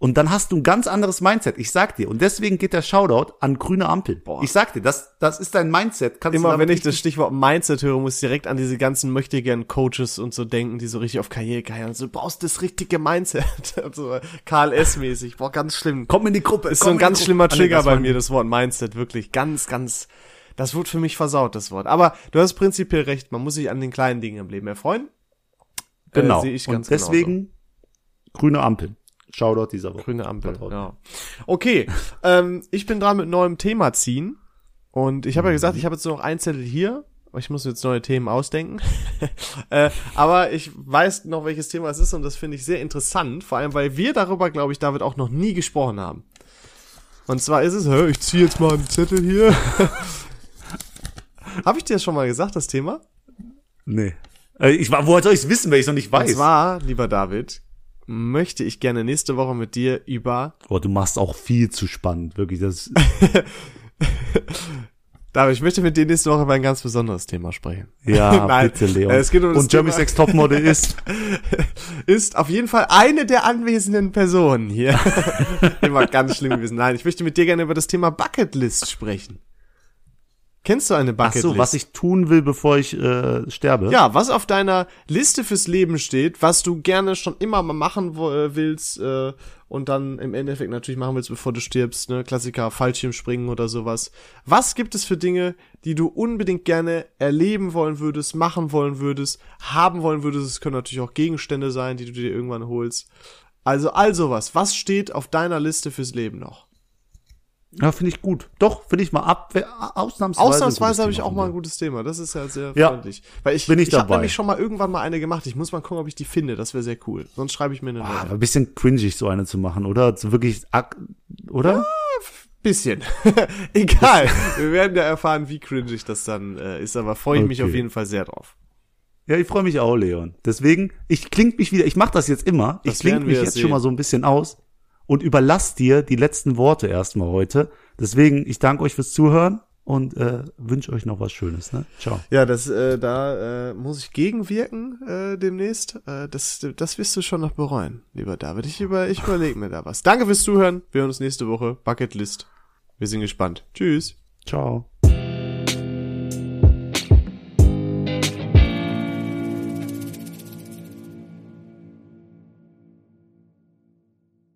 Und dann hast du ein ganz anderes Mindset. Ich sag dir. Und deswegen geht der Shoutout an grüne Ampel. Boah. Ich sag dir, das, das ist dein Mindset. Kannst Immer wenn ich das Stichwort Mindset höre, muss ich direkt an diese ganzen möchtegern Coaches und so denken, die so richtig auf Karriere geiern. So, du brauchst das richtige Mindset. so Karl S-mäßig. Boah, ganz schlimm. Komm in die Gruppe. Ist so ein ganz schlimmer Ah, Trigger bei mir, das Wort Mindset, wirklich. Ganz, ganz, das wird für mich versaut, das Wort. Aber du hast prinzipiell recht, man muss sich an den kleinen Dingen im Leben erfreuen. Genau. Äh, sehe ich ganz Und deswegen grüne Ampel. Shoutout dieser Woche. Grüne Ampel, ja. Okay, ähm, ich bin dran mit neuem Thema ziehen. Und ich habe ja gesagt, ich habe jetzt nur noch ein Zettel hier. aber Ich muss jetzt neue Themen ausdenken. äh, aber ich weiß noch, welches Thema es ist und das finde ich sehr interessant. Vor allem, weil wir darüber, glaube ich, David auch noch nie gesprochen haben. Und zwar ist es, hä, ich ziehe jetzt mal einen Zettel hier. habe ich dir das schon mal gesagt, das Thema? Nee. Äh, Ich, war- woher soll ich es wissen, wenn ich es noch nicht weiß? Und zwar, lieber David, möchte ich gerne nächste Woche mit dir über oh, du machst auch viel zu spannend. Wirklich, das David, ich möchte mit dir nächste Woche über ein ganz besonderes Thema sprechen. Ja, Nein, bitte, Leon. äh, es geht um das Und Jeremy's Next Topmodel ist. Ist auf jeden Fall eine der anwesenden Personen hier. Immer ganz schlimm gewesen. Nein, ich möchte mit dir gerne über das Thema Bucketlist sprechen. Kennst du eine Ach Bucketlist? so, was ich tun will, bevor ich äh, sterbe. ja, was auf deiner Liste fürs Leben steht, was du gerne schon immer mal machen äh, willst äh, und dann im Endeffekt natürlich machen willst, bevor du stirbst, ne? Klassiker, Fallschirmspringen oder sowas. Was gibt es für Dinge, die du unbedingt gerne erleben wollen würdest, machen wollen würdest, haben wollen würdest? Es können natürlich auch Gegenstände sein, die du dir irgendwann holst. Also all sowas. Was steht auf deiner Liste fürs Leben noch? Ja, finde ich gut. Doch, finde ich mal ab. Ausnahmsweise. ein Ausnahmsweise gutes habe ich auch mal ein gutes Thema. Das ist ja sehr Ja, freundlich. Weil ich, bin ich ich habe nämlich schon mal irgendwann mal eine gemacht. Ich muss mal gucken, ob ich die finde. Das wäre sehr cool. Sonst schreibe ich mir eine Ah, aber ein bisschen cringig, so eine zu machen, oder? So wirklich, oder? Bisschen. Egal. Wir werden ja erfahren, wie cringig das dann äh, ist. Aber freue ich mich Okay. auf jeden Fall sehr drauf. Ja, ich freue mich auch, Leon. Deswegen, ich kling mich wieder, ich mache das jetzt immer. Das ich kling werden mich jetzt schon mal so ein bisschen aus und überlass dir die letzten Worte erstmal heute. Deswegen, ich danke euch fürs Zuhören und äh, wünsche euch noch was Schönes. Ne? Ciao. Ja, das, äh, da äh, muss ich gegenwirken äh, demnächst. Äh, das, das wirst du schon noch bereuen, lieber David. Ich, über, ich überlege mir da was. Danke fürs Zuhören. Wir hören uns nächste Woche. Bucketlist. Wir sind gespannt. Tschüss. Ciao.